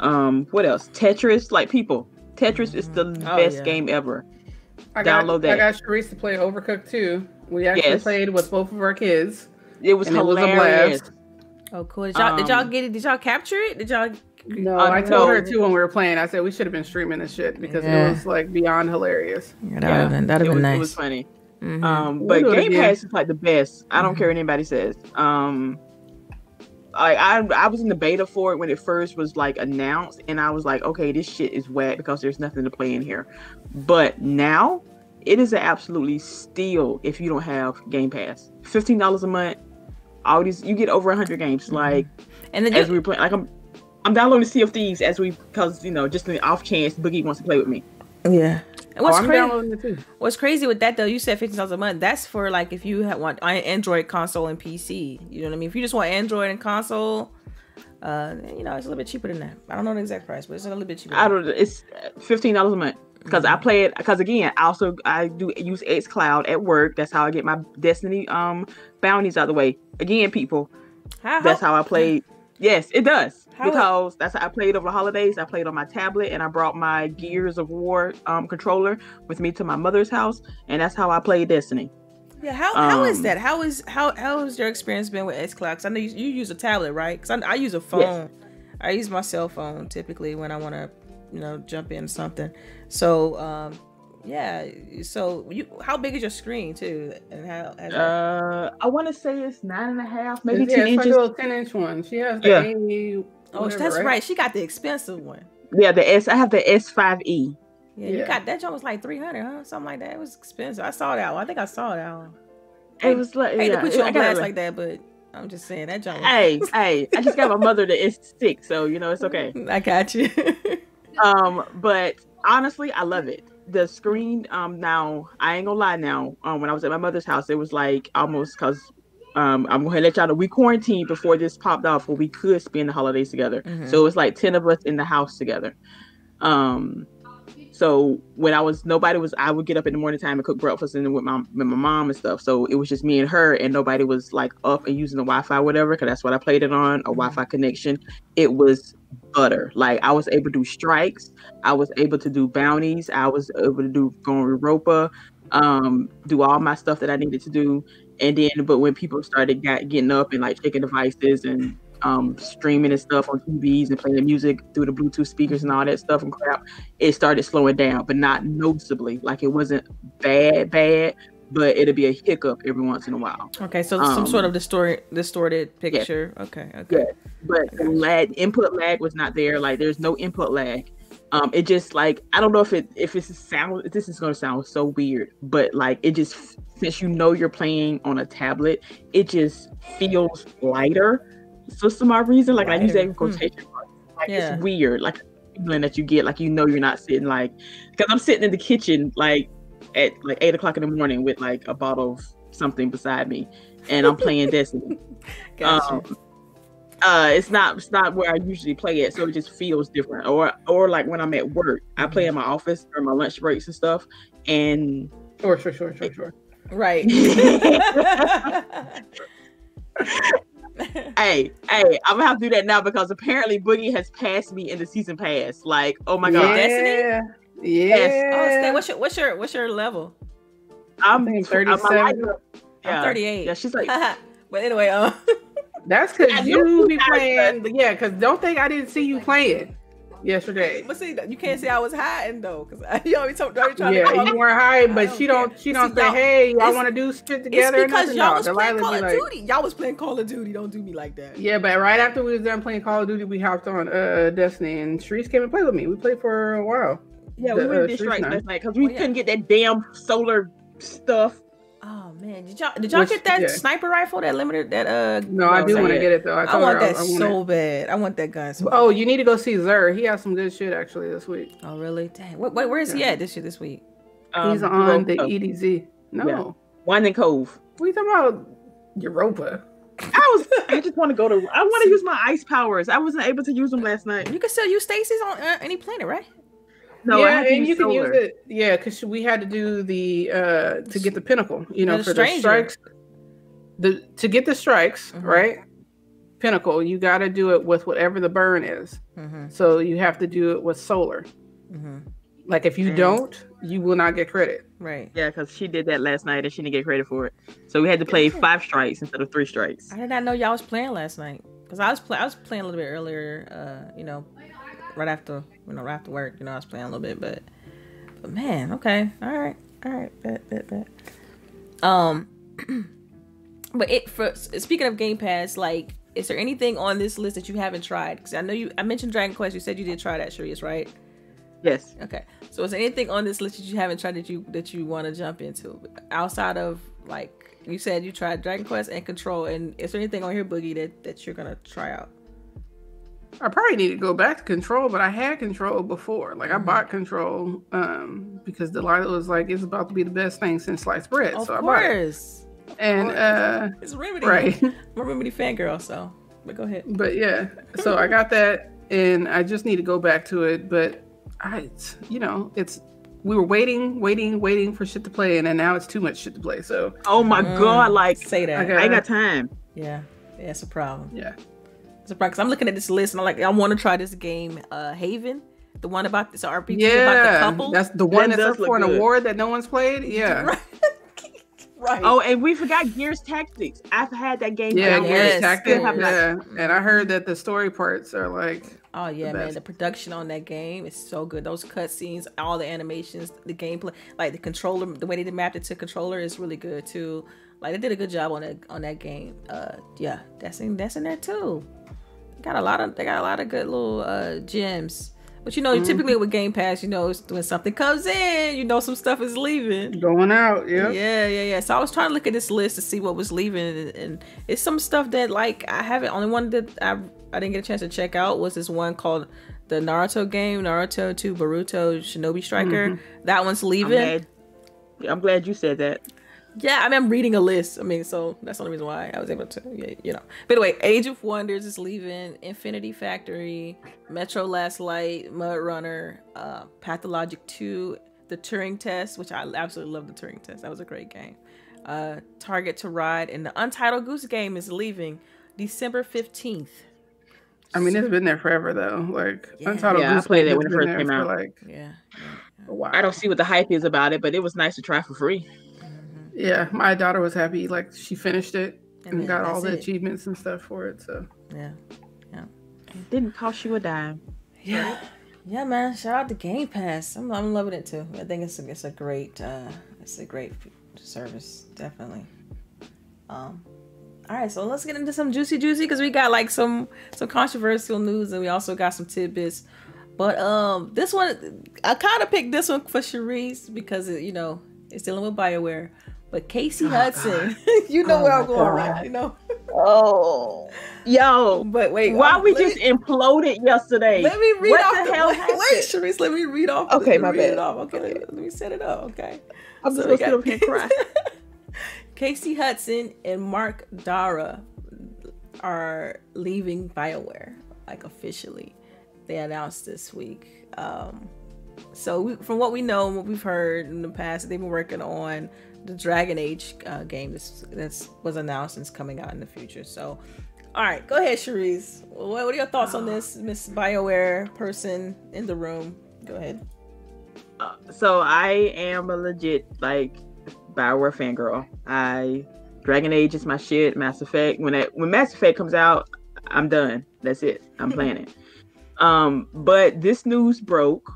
Um, what else? Tetris. Like people, Tetris is the oh, best yeah. game ever. I got, Download that. I got Sharice to play Overcooked too. We actually yes. played with both of our kids. It was hilarious. It was oh, cool! Did y'all, um, did y'all get it? Did y'all capture it? Did y'all? No, uh, I told no. her too when we were playing. I said we should have been streaming this shit because yeah. it was like beyond hilarious. Yeah, that would have been, that'd have been nice. It was funny. Mm-hmm. Um, but Game Pass is like the best. I don't mm-hmm. care what anybody says. Um, I, I I was in the beta for it when it first was like announced, and I was like, okay, this shit is wet because there's nothing to play in here. But now it is an absolutely steal if you don't have Game Pass. Fifteen dollars a month, all these you get over hundred games. Mm-hmm. Like, and then as we play, like I'm I'm downloading Sea of Thieves as we because you know just in the off chance Boogie wants to play with me. Yeah. And what's oh, crazy? What's crazy with that though? You said fifteen dollars a month. That's for like if you want Android console and PC. You know what I mean? If you just want Android and console, uh, you know, it's a little bit cheaper than that. I don't know the exact price, but it's a little bit cheaper. I don't. It's fifteen dollars a month because mm-hmm. I play it. Because again, I also I do use xCloud at work. That's how I get my Destiny um bounties out of the way. Again, people, how, that's how I play. Yes, it does. How because that's how I played over the holidays. I played on my tablet and I brought my Gears of War um, controller with me to my mother's house, and that's how I played Destiny. Yeah, how, um, how is um, that? How is how how has your experience been with xCloud? Because I know you, you, use a tablet, right? Because I, I, use a phone. Yes. I use my cell phone typically when I want to, you know, jump in something. So um, yeah. So you, how big is your screen too? And how? Uh, I want to say it's nine and a half, maybe yeah, ten inches. Like a little ten inch one. She has the yeah. Oh, Whatever, that's right? right? She got the expensive one. Yeah, the S. I have the S five E. Yeah, you got that joint was like three hundred, huh? Something like that. It was expensive. I saw that one. I think I saw that one. It was like I yeah, to put you on blast like that, but I'm just saying that joint. Hey, hey, I just got my mother the S six, so you know it's okay. I got you. um, but honestly, I love it. The screen, um, now I ain't gonna lie. Now, um, when I was at my mother's house, it was like almost because um, I'm going to let y'all know we quarantined before this popped off where we could spend the holidays together. Mm-hmm. So it was like 10 of us in the house together. Um, so when I was nobody was I would get up in the morning time and cook breakfast and with my with my mom and stuff. So it was just me and her and nobody was like up and using the Wi-Fi whatever because that's what I played it on a mm-hmm. Wi-Fi connection. It was butter. Like I was able to do strikes, I was able to do bounties, I was able to do go on Europa, um, do all my stuff that I needed to do and then but when people started got, getting up and like checking devices and um, streaming and stuff on TVs and playing music through the Bluetooth speakers and all that stuff and crap, it started slowing down, but not noticeably. Like it wasn't bad, bad, but it'll be a hiccup every once in a while. Okay, so um, some sort of distorted distorted picture. Okay, okay. Yeah, but lag input lag was not there. Like there's no input lag. Um, it just like I don't know if it if it's sound this is gonna sound so weird, but like it just since you know you're playing on a tablet, it just feels lighter. So some odd reason, like lighter. I use that in hmm. quotation marks. Like yeah. it's weird, like feeling that you get, like you know you're not sitting like because I'm sitting in the kitchen like at like eight o'clock in the morning with like a bottle of something beside me, and I'm playing Destiny. gotcha. Um, uh it's not it's not where I usually play it, so it just feels different. Or or like when I'm at work, I play in my office or my lunch breaks and stuff, and sure, sure, sure, sure, sure. Right. hey, hey, I'm gonna have to do that now because apparently Boogie has passed me in the season pass. Like, oh my god, yeah. Destiny. Yeah. Yes. Oh, what's your what's your what's your level? I'm 37. I'm 38. Yeah, she's like. but anyway, um. That's because you be playing. Yeah, because don't think I didn't see you playing yesterday. But see, you can't say I was hiding though, because you always told trying yeah, to. Yeah, you weren't hiding, but she don't. She don't see, say, "Hey, y'all want to do shit together." It's because y'all was playing Call of like, Duty. Y'all was playing Call of Duty. Don't do me like that. Yeah, but right after we was done playing Call of Duty, we hopped on uh Destiny, and Sharice came and played with me. We played for a while. Yeah, the, we went uh, strike last night because we oh, yeah. couldn't get that damn solar stuff. Man, did y'all did y'all Which, get that yeah. sniper rifle that limited that uh? No, I do want to get it though. I, I want that I, I want so it. bad. I want that gun. So oh, you need to go see Xûr. He has some good shit actually this week. Oh really? Dang. Wait, wait where is yeah. he at this year this week? Um, He's on the EDZ. No, yeah. Winding Cove. What are you talking about? Europa. I was. I just want to go to. I want to use my ice powers. I wasn't able to use them last night. You can still use Stasis on uh, any planet, right? No, yeah, and you solar. can use it. Yeah, because we had to do the uh to get the pinnacle. You know, for stranger. the strikes. The to get the strikes mm-hmm. right. Pinnacle, you got to do it with whatever the burn is. Mm-hmm. So you have to do it with solar. Mm-hmm. Like if you and, don't, you will not get credit. Right. Yeah, because she did that last night and she didn't get credit for it. So we had to play five strikes instead of three strikes. I did not know y'all was playing last night because I was play- I was playing a little bit earlier. Uh, you know, right after you know right after work. You know, I was playing a little bit, but but man, okay, all right, all right, bet, bet, bet. Um, but it for speaking of Game Pass, like, is there anything on this list that you haven't tried? Because I know you, I mentioned Dragon Quest. You said you did try that, Sharice, right? Yes. Okay. So is there anything on this list that you haven't tried that you that you want to jump into outside of like you said you tried Dragon Quest and Control, and is there anything on here, Boogie, that that you're gonna try out? I probably need to go back to control, but I had control before. Like mm-hmm. I bought control um, because Delilah was like, "It's about to be the best thing since sliced bread." Of so course. I bought it. And uh, it's Remedy, right? I'm a Remedy fangirl, so but go ahead. But yeah, so I got that, and I just need to go back to it. But I, you know, it's we were waiting, waiting, waiting for shit to play, and then now it's too much shit to play. So oh my mm, god, like say that I, I ain't got time. Yeah, yeah, it's a problem. Yeah. Because I'm looking at this list and I'm like, I want to try this game, uh, Haven, the one about this RPG yeah, about the couple. That's the one that that's up for an good. award that no one's played. Yeah. right. right. Oh, and we forgot Gears Tactics. I've had that game. Yeah, Gears yes. Tactics. Yeah, and I heard that the story parts are like. Oh yeah, the man! The production on that game is so good. Those cutscenes, all the animations, the gameplay, like the controller, the way they mapped it to controller is really good too. Like they did a good job on that on that game. Uh, yeah, that's in that's in there too got a lot of they got a lot of good little uh gems. But you know, mm-hmm. typically with Game Pass, you know, when something comes in, you know, some stuff is leaving. Going out, yeah. Yeah, yeah, yeah. So I was trying to look at this list to see what was leaving, and, and it's some stuff that like I haven't. Only one that I I didn't get a chance to check out was this one called the Naruto game, Naruto to Boruto Shinobi Striker. Mm-hmm. That one's leaving. I'm glad, I'm glad you said that. Yeah, I mean, I'm reading a list. I mean, so that's the only reason why I was able to, you know. But anyway, Age of Wonders is leaving, Infinity Factory, Metro Last Light, Mud Runner, uh, Pathologic 2, The Turing Test, which I absolutely love the Turing Test. That was a great game. Uh, Ticket to Ride, and the Untitled Goose Game is leaving December 15th. I mean, it's been there forever though. Like yeah. Untitled yeah, Goose I played it when it first came out. Like, yeah, yeah, I don't see what the hype is about it, but it was nice to try for free. Yeah, my daughter was happy. Like she finished it and, and got all the it. achievements and stuff for it. So yeah, yeah. It didn't cost you a dime. Yeah, yeah, man. Shout out to Game Pass. I'm, I'm loving it too. I think it's a, it's a great uh, it's a great service, definitely. Um, all right, so let's get into some juicy juicy because we got like some some controversial news and we also got some tidbits. But um, this one I kind of picked this one for Sharice because it, you know it's dealing with Bioware. But Casey oh, Hudson, you know oh, where I'm going, right? You know. Oh, yo! But wait, why um, we just me, imploded yesterday? Let me read what off. the hell wait, happened? wait, Sharice, let me read off. Okay, my bad. Off. Okay, okay. Let, me set it up. Okay, I'm so just gonna sit up here cry. Casey Hudson and Mark Darrah are leaving Bioware, like officially. They announced this week. Um, so we, from what we know, what we've heard in the past, they've been working on the Dragon Age uh, game that's, that's was announced and is coming out in the future. So All right, go ahead, Sharice. What, what are your thoughts on this, Miss Bioware person in the room? Go ahead. Uh, so I am a legit like Bioware fangirl. I Dragon Age is my shit. Mass Effect. When that when Mass Effect comes out, I'm done. That's it. I'm playing it. Um, but this news broke,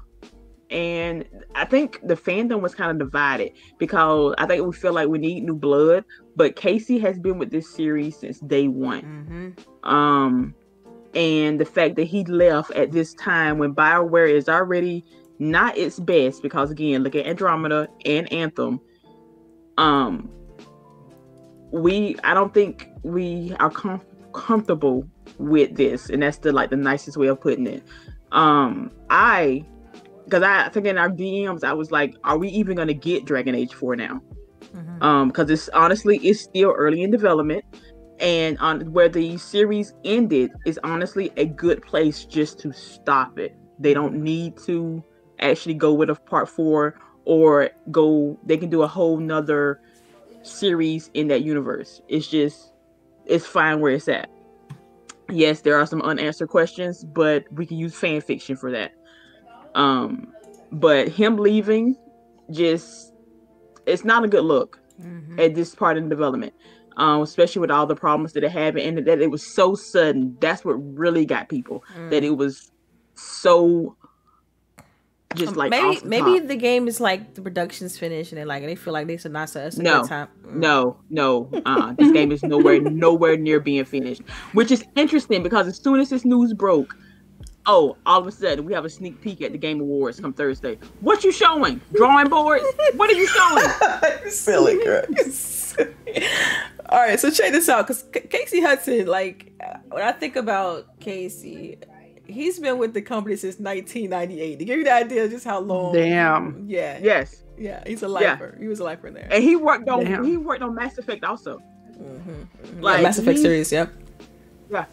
and I think the fandom was kind of divided because I think we feel like we need new blood. But Casey has been with this series since day one. Mm-hmm. Um, and the fact that he left at this time when Bioware is already not its best, because again, look at Andromeda and Anthem. Um, we I don't think we are com- comfortable with this, and that's the like the nicest way of putting it. Um, I because I think in our DMs I was like, are we even gonna get Dragon Age 4 now? Mm-hmm. Um, because it's honestly it's still early in development, and on where the series ended is honestly a good place just to stop it. They don't need to actually go with a part four or go. They can do a whole nother series in that universe. It's just it's fine where it's at. Yes, there are some unanswered questions, but we can use fan fiction for that. Um, but him leaving just it's not a good look mm-hmm. at this part in development. Um, especially with all the problems that it had and that it was so sudden. That's what really got people. Mm. That it was so just like maybe maybe the game is like the production's finished and they like they feel like they should not say us a no, good time. Mm. No, no, uh, this game is nowhere nowhere near being finished, which is interesting because as soon as this news broke, oh, all of a sudden we have a sneak peek at the Game Awards come Thursday. What you showing? Drawing boards? what are you showing? silly, girl. all right, so check this out, because Casey Hudson, like when I think about Casey, he's been with the company since 1998. To give you the idea of just how long. Damn. Yeah. Yes. Yeah, he's a lifer. Yeah. He was a lifer in there. And he worked on Damn. he worked on Mass Effect also. Mm-hmm. mm-hmm. Like yeah, Mass Effect series. Yep. Yeah.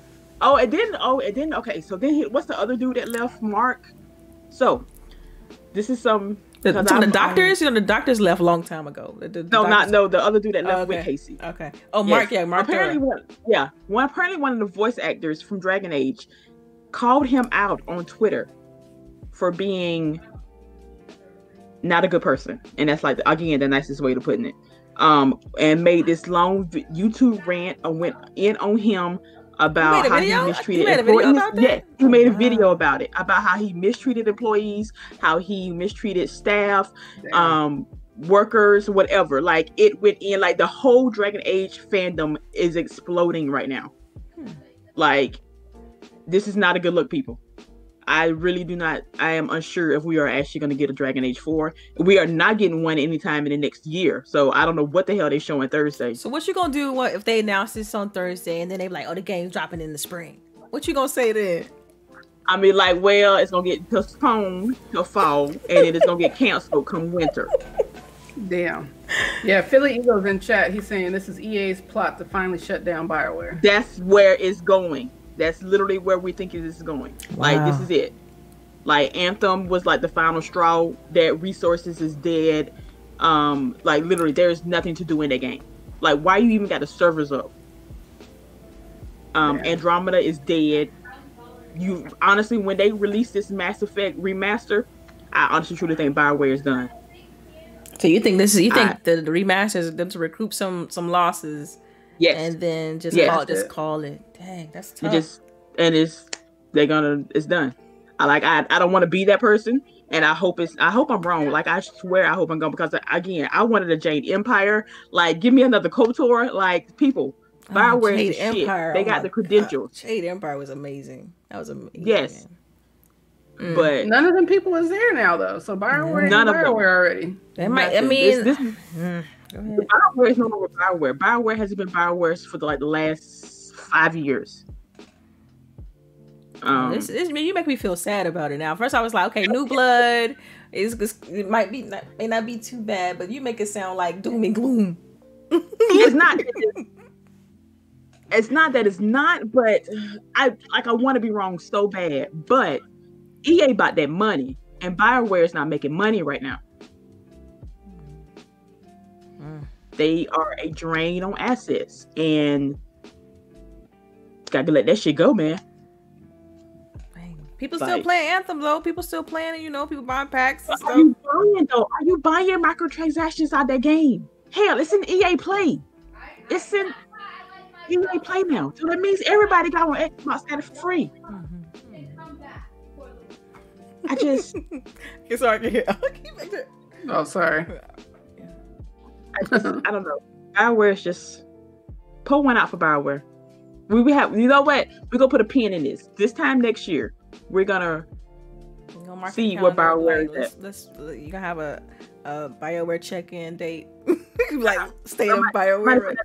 Oh, and then oh, and then okay. So then he, what's the other dude that left? Mark. So this is some. The, the doctors, you know, the doctors left a long time ago. The, the no, doctors... not no. The other dude that left oh, okay. with Casey. Okay. Oh, Mark. Yes. Yeah, Mark. Apparently, one, yeah. One apparently one of the voice actors from Dragon Age called him out on Twitter for being not a good person, and that's like again the nicest way to putting it. Um, and made this long YouTube rant and went in on him about how he mistreated employees. Yeah, he made a video about it about how he mistreated employees, how he mistreated staff, um, workers, whatever. Like it went in like the whole Dragon Age fandom is exploding right now. Hmm. Like this is not a good look, people. I really do not. I am unsure if we are actually going to get a Dragon Age 4. We are not getting one anytime in the next year. So I don't know what the hell they showing Thursday. So what you gonna do? What if they announce this on Thursday and then they like, oh, the game's dropping in the spring? What you gonna say then? I mean, like, well, it's gonna get postponed till fall, and then it's gonna get canceled come winter. Damn. Yeah, Philly Eagles in chat. He's saying this is EA's plot to finally shut down Bioware. That's where it's going. That's literally where we think this is going. Wow. Like this is it. Like Anthem was like the final straw. That resources is dead. Um, like literally, there's nothing to do in that game. Like, why you even got the servers up? Um, yeah. Andromeda is dead. You honestly, when they release this Mass Effect remaster, I honestly truly think Bioware is done. So you think this is you think I, the, the remaster is them to recoup some some losses Yes. And then just yes. call just call it. Dang, that's tough. It just and it's they're gonna it's done. I like I I don't want to be that person, and I hope it's I hope I'm wrong. Like I swear I hope I'm going because again I wanted a Jade Empire. Like give me another Kotor. Like people, Bioware oh, Jade Empire. Shit. They oh got the credentials. God. Jade Empire was amazing. That was amazing. Yes. Mm. But none of them people is there now though. So Bioware, none of them already. They might. I mean, this, this, mm. Bioware is no longer Bioware. Bioware has been Bioware for the, like the last five years. Um, this, this, you make me feel sad about it now. First, I was like, okay, new blood is it might be not, may not be too bad, but you make it sound like doom and gloom. it's not. It's not that it's not, but I like I want to be wrong so bad, but EA bought that money, and Bioware is not making money right now. They are a drain on assets and gotta let that shit go, man. People like, still playing Anthem though. People still playing, it, you know, people buying packs. And are you buying though? Are you buying your microtransactions out that game? Hell, it's an EA Play. It's in EA Play now. So that means everybody got on Xbox got it for free. Mm-hmm. I just it's hard Oh, sorry. I, just, I don't know. Bioware is just pull one out for Bioware. We, we have you know what? We're gonna put a pin in this. This time next year, we're gonna see what Bioware is. Let's, let's, you gonna have a, a Bioware check-in date, like state of Bioware.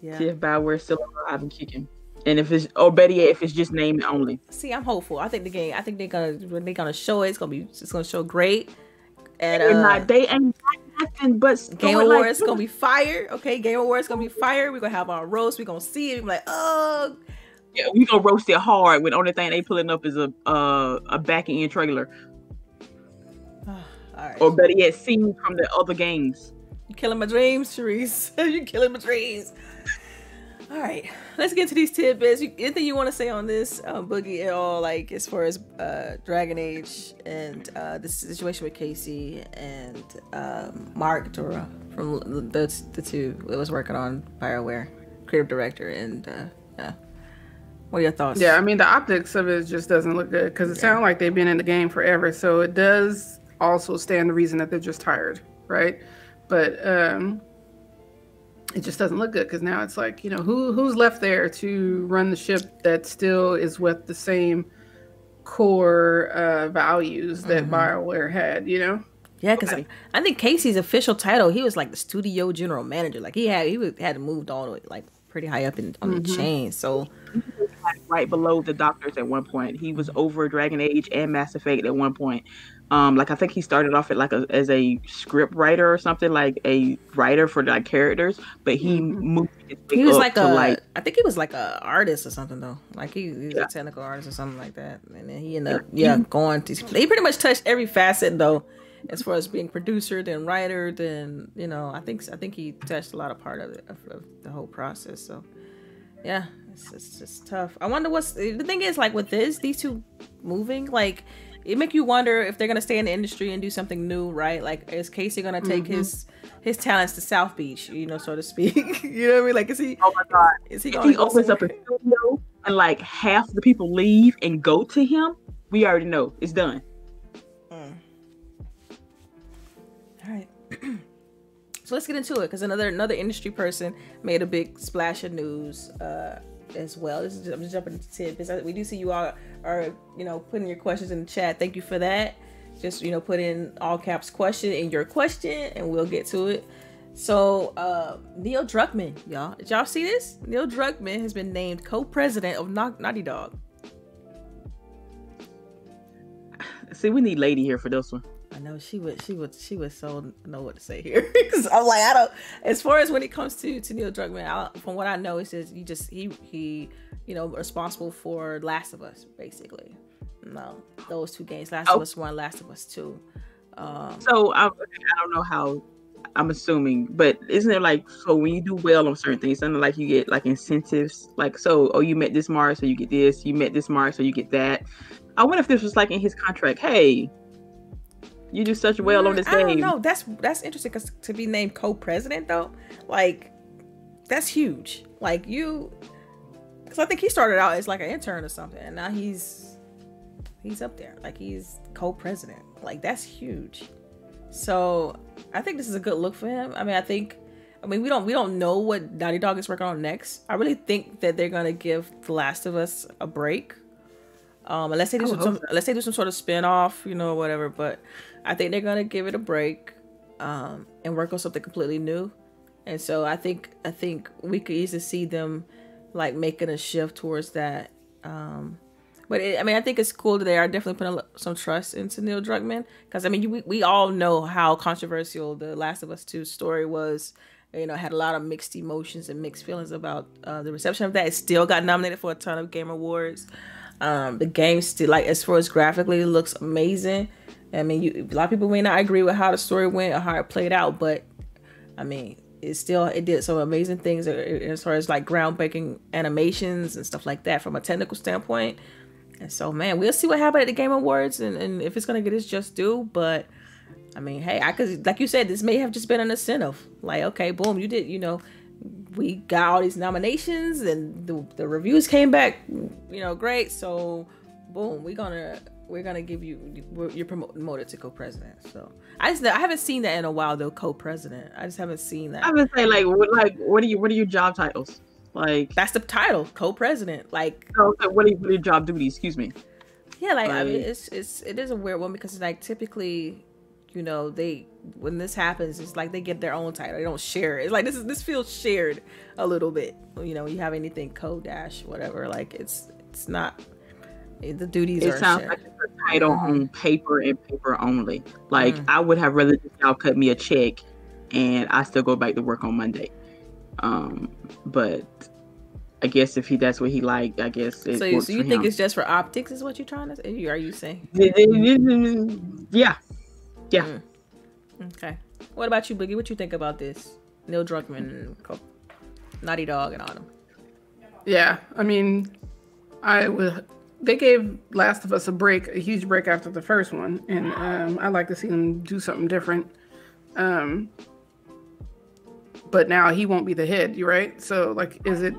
Yeah. See if Bioware still alive and kicking. And if it's or better yet, if it's just name only. See, I'm hopeful. I think the game. I think they're gonna when they're gonna show it, it's gonna be it's gonna show great. And, and uh, like they ain't nothing but Game Awards like, gonna be fire. Okay, Game Awards gonna be fire. We're gonna have our roast. We're gonna see it. We're like, oh. Yeah, we gonna roast it hard when the only thing they pulling up is a uh, a back end trailer. Or better yet, scenes from the other games. You killing my dreams, Sharice. You're killing my dreams. All right, let's get to these tidbits. You, anything you want to say on this um, boogie at all? Like as far as uh, Dragon Age and uh, the situation with Casey and um, Mark Darrah from the the two that was working on Bioware, creative director, and uh, yeah. What are your thoughts? Yeah, I mean the optics of it just doesn't look good because it yeah. sounds like they've been in the game forever. So it does also stand the reason that they're just tired, right? But um, it just doesn't look good because now it's like you know who who's left there to run the ship that still is with the same core uh, values that mm-hmm. Bioware had, you know. Yeah, because okay. I, I, think Casey's official title, he was like the studio general manager. Like he had he was, had moved all the way like pretty high up in on mm-hmm. the chain. So right below the doctors at one point, he was over Dragon Age and Mass Effect at one point. Um, like I think he started off at like a, as a script writer or something, like a writer for like characters, but he mm-hmm. moved. He was like a, like, I think he was like a artist or something though. Like he, he was yeah. a technical artist or something like that, and then he ended up yeah going to. He pretty much touched every facet though, as far as being producer, then writer, then you know I think I think he touched a lot of part of it of, of the whole process. So yeah, it's, it's just tough. I wonder what's the thing is like with this these two moving like it make you wonder if they're gonna stay in the industry and do something new, right? Like, is Casey gonna take mm-hmm. his his talents to South Beach, you know, so to speak? you know what I mean? Like, is he? Oh my god! Is he? If he opens up a studio and like half the people leave and go to him, we already know it's done. Mm. All right. so let's get into it because another another industry person made a big splash of news. Uh, as well. This is, I'm just jumping into tidbits. We do see you all are, you know, putting your questions in the chat. Thank you for that. Just, you know, put in all caps question in your question and we'll get to it. So, uh, Neil Druckmann, y'all, did y'all see this? Neil Druckmann has been named co-president of Naughty Dog. See, we need Lady here for this one. I know she would she would she would so know what to say here. Because I'm like I don't as far as when it comes to to Neil Druckmann I, from what I know it says you just he he you know responsible for Last of Us basically. No those two games Last oh. of Us one Last of Us two. Um, so I, I don't know how I'm assuming but isn't it like so when you do well on certain things something like you get like incentives? Like so oh you met this mark so you get this you met this mark so you get that. I wonder if this was like in his contract hey you do such well on mm, this game. I don't know. That's that's interesting because to be named co-president though, like that's huge. Like you, because I think he started out as like an intern or something, and now he's he's up there. Like he's co-president. Like that's huge. So I think this is a good look for him. I mean, I think. I mean, we don't we don't know what Naughty Dog is working on next. I really think that they're gonna give The Last of Us a break, um, unless they do some, some unless they do some sort of spin off, you know, whatever. But I think they're gonna give it a break um, and work on something completely new. And so I think I think we could easily see them like making a shift towards that. Um, but it, I mean, I think it's cool that they are definitely putting some trust into Neil Druckmann because I mean, we we all know how controversial the Last of Us Two story was. You know, had a lot of mixed emotions and mixed feelings about uh, the reception of that. It still got nominated for a ton of Game Awards. Um, the game still like as far as graphically looks amazing. I mean, you, a lot of people may not agree with how the story went or how it played out, but I mean, it still it did some amazing things as far as like groundbreaking animations and stuff like that from a technical standpoint. And so, man, we'll see what happens at the Game Awards and, and if it's gonna get its just due. But I mean, hey, I could like you said, this may have just been an incentive. Like, okay, boom, you did, you know, we got all these nominations and the, the reviews came back, you know, great. So, boom, we're gonna we're gonna give you you're promoted to co-president. So I just I haven't seen that in a while though. Co-president, I just haven't seen that. I would say like what like what are you what are your job titles? Like that's the title, co-president. Like oh, so what are, what are your job duties? Excuse me. Yeah, like, like I mean, it's it's it is a weird one because like typically, you know, they when this happens, it's like they get their own title. They don't share it. It's like this is this feels shared a little bit. You know, you have anything co dash whatever. Like it's it's not the duties it sounds shared. like a title on paper and paper only. Like mm. I would have rather just y'all cut me a check and I still go back to work on Monday. Um, but I guess if he that's what he liked, I guess. so, so you think him. it's just for optics? Is what you're trying to say? Are you saying? Yeah, yeah. Mm. Okay. What about you, Boogie? What you think about this? Neil Druckmann, and Naughty Dog, and all them. Yeah, I mean, I would they gave Last of Us a break, a huge break after the first one, and um, I like to see them do something different. Um, but now he won't be the head, you right? So like, is it?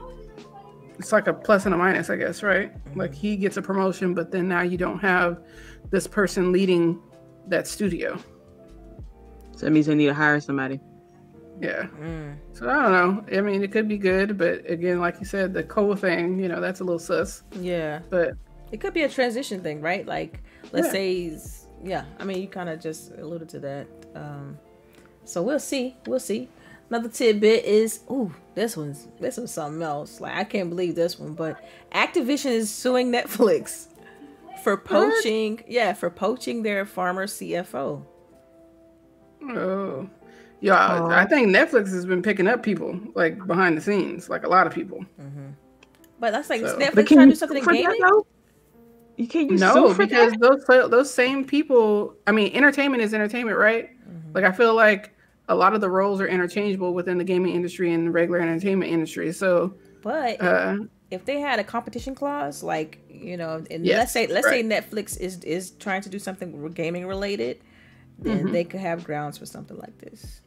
It's like a plus and a minus, I guess, right? Like he gets a promotion, but then now you don't have this person leading that studio. So that means they need to hire somebody. Yeah. Mm. So I don't know. I mean, it could be good, but again, like you said, the Cole thing, you know, that's a little sus. Yeah. But it could be a transition thing, right? Like, let's yeah. say he's, yeah. I mean, you kind of just alluded to that. Um, so we'll see. We'll see. Another tidbit is, ooh, this one's this one's something else. Like I can't believe this one, but Activision is suing Netflix for poaching. What? Yeah, for poaching their former CFO. Oh. Yeah, uh, I think Netflix has been picking up people like behind the scenes, like a lot of people. Mm-hmm. But that's like so. Netflix trying to do something in gaming. You can't use no because that? those those same people. I mean, entertainment is entertainment, right? Mm-hmm. Like I feel like a lot of the roles are interchangeable within the gaming industry and the regular entertainment industry. So, but uh, if they had a competition clause, like you know, and yes, let's say let's right. say Netflix is is trying to do something gaming related, then mm-hmm. they could have grounds for something like this.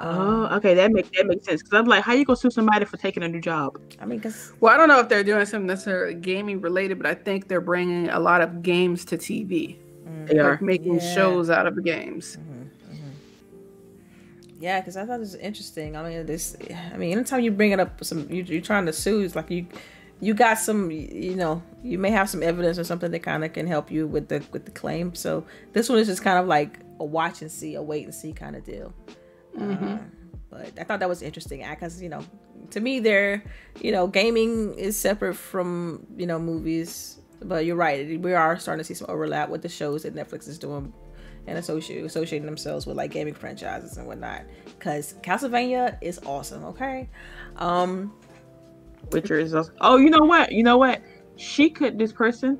Oh, okay, that makes that makes sense. Because I'm like, how you gonna sue somebody for taking a new job? I mean, because well, I don't know if they're doing something necessarily gaming related, but I think they're bringing a lot of games to TV. Mm-hmm. They are making yeah. shows out of the games. Mm-hmm. Mm-hmm. Yeah, because I thought this was interesting. I mean, this. I mean, anytime you bring it up, some you, you're trying to sue, it's like you you got some you know you may have some evidence or something that kind of can help you with the with the claim so this one is just kind of like a watch and see a wait and see kind of deal Mm-hmm. Uh, but I thought that was interesting because you know, to me, they're you know, gaming is separate from you know movies. But you're right, we are starting to see some overlap with the shows that Netflix is doing and associate, associating themselves with like gaming franchises and whatnot. Because Castlevania is awesome. Okay, um, Witcher is awesome. Oh, you know what? You know what? She could. This person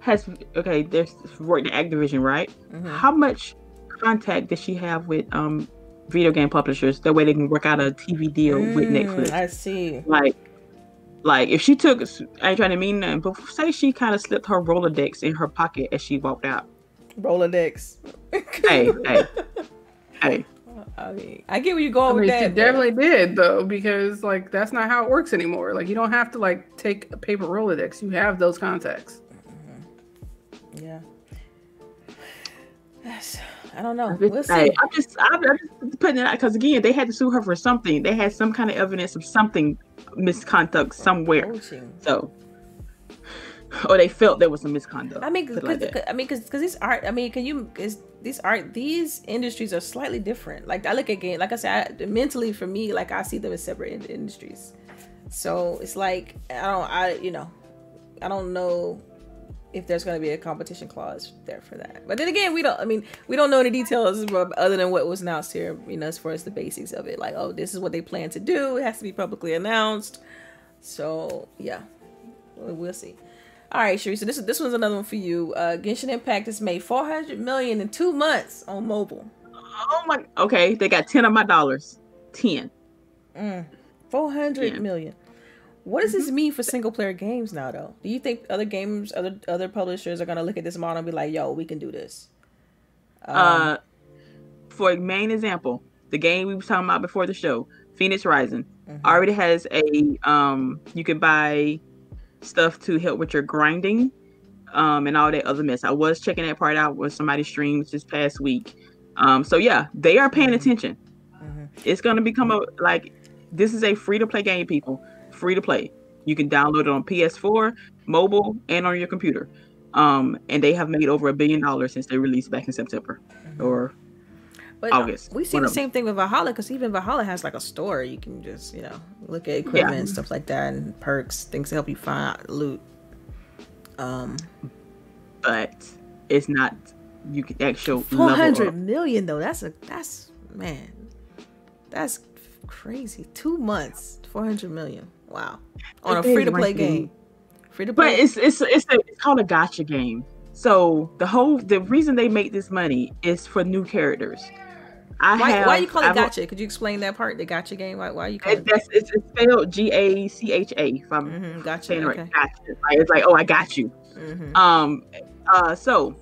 has okay. There's worked at Activision, right? Mm-hmm. How much contact does she have with um video game publishers. That way they can work out a TV deal mm, with Netflix. I see. Like, like if she took, I ain't trying to mean nothing, but say she kind of slipped her Rolodex in her pocket as she walked out. Rolodex. hey, hey, hey. I mean, I get where you're going I mean, with that. She definitely did though, because like that's not how it works anymore. Like you don't have to like take a paper Rolodex. You have those contacts. Mm-hmm. Yeah. Yes. I don't know. We'll see. I, am just, I'm, just putting it out because again, they had to sue her for something. They had some kind of evidence of something misconduct somewhere. Coaching. So, or they felt there was some misconduct. I mean, cause, like I mean, because because these art. I mean, can you? Is these art? These industries are slightly different. Like I look at game. Like I said, I, mentally for me, like I see them as separate industries. So it's like I don't. I you know, I don't know if there's going to be a competition clause there for that. But then again, we don't. I mean, we don't know any details other than what was announced here. You know, as far as the basics of it, like, oh, this is what they plan to do. It has to be publicly announced. So yeah, we'll see. All right, Sheree. So this is this one's another one for you. Uh, Genshin Impact has made 400 million in two months on mobile. Oh my. Okay, they got 10 of my dollars. 10. Mm. Four hundred yeah. million. What does mm-hmm. this mean for single player games now, though? Do you think other games, other other publishers are gonna look at this model and be like, "Yo, we can do this"? Um, uh, for a main example, the game we were talking about before the show, Fenyx Rising, mm-hmm. already has a um, you can buy stuff to help with your grinding, um, and all that other mess. I was checking that part out with somebody streams this past week. Um, so yeah, they are paying mm-hmm. attention. Mm-hmm. It's gonna become a like this is a free to play game, people. Free to play. You can download it on PS4, mobile, and on your computer. Um, and they have made over a billion dollars since they released back in September mm-hmm. or but August. We see the same thing with Valhalla because even Valhalla has like a store. You can just you know look at equipment yeah. and stuff like that and perks, things to help you find loot. Um, but it's not you can actual four hundred million though. That's a that's man, that's crazy. Two months, four hundred million. Wow, on a free to play game. Free to play. But it's it's it's, a, it's called a gacha game. So the whole the reason they make this money is for new characters. I why, have, why you call it gotcha? Could you explain that part, the gacha game? Why, why you call it? That's, it's, it's spelled G A C H A. If I'm mm-hmm, gotcha, saying okay. right, gotcha. Like, it's like, oh, I got you. Mm-hmm. Um, uh, so,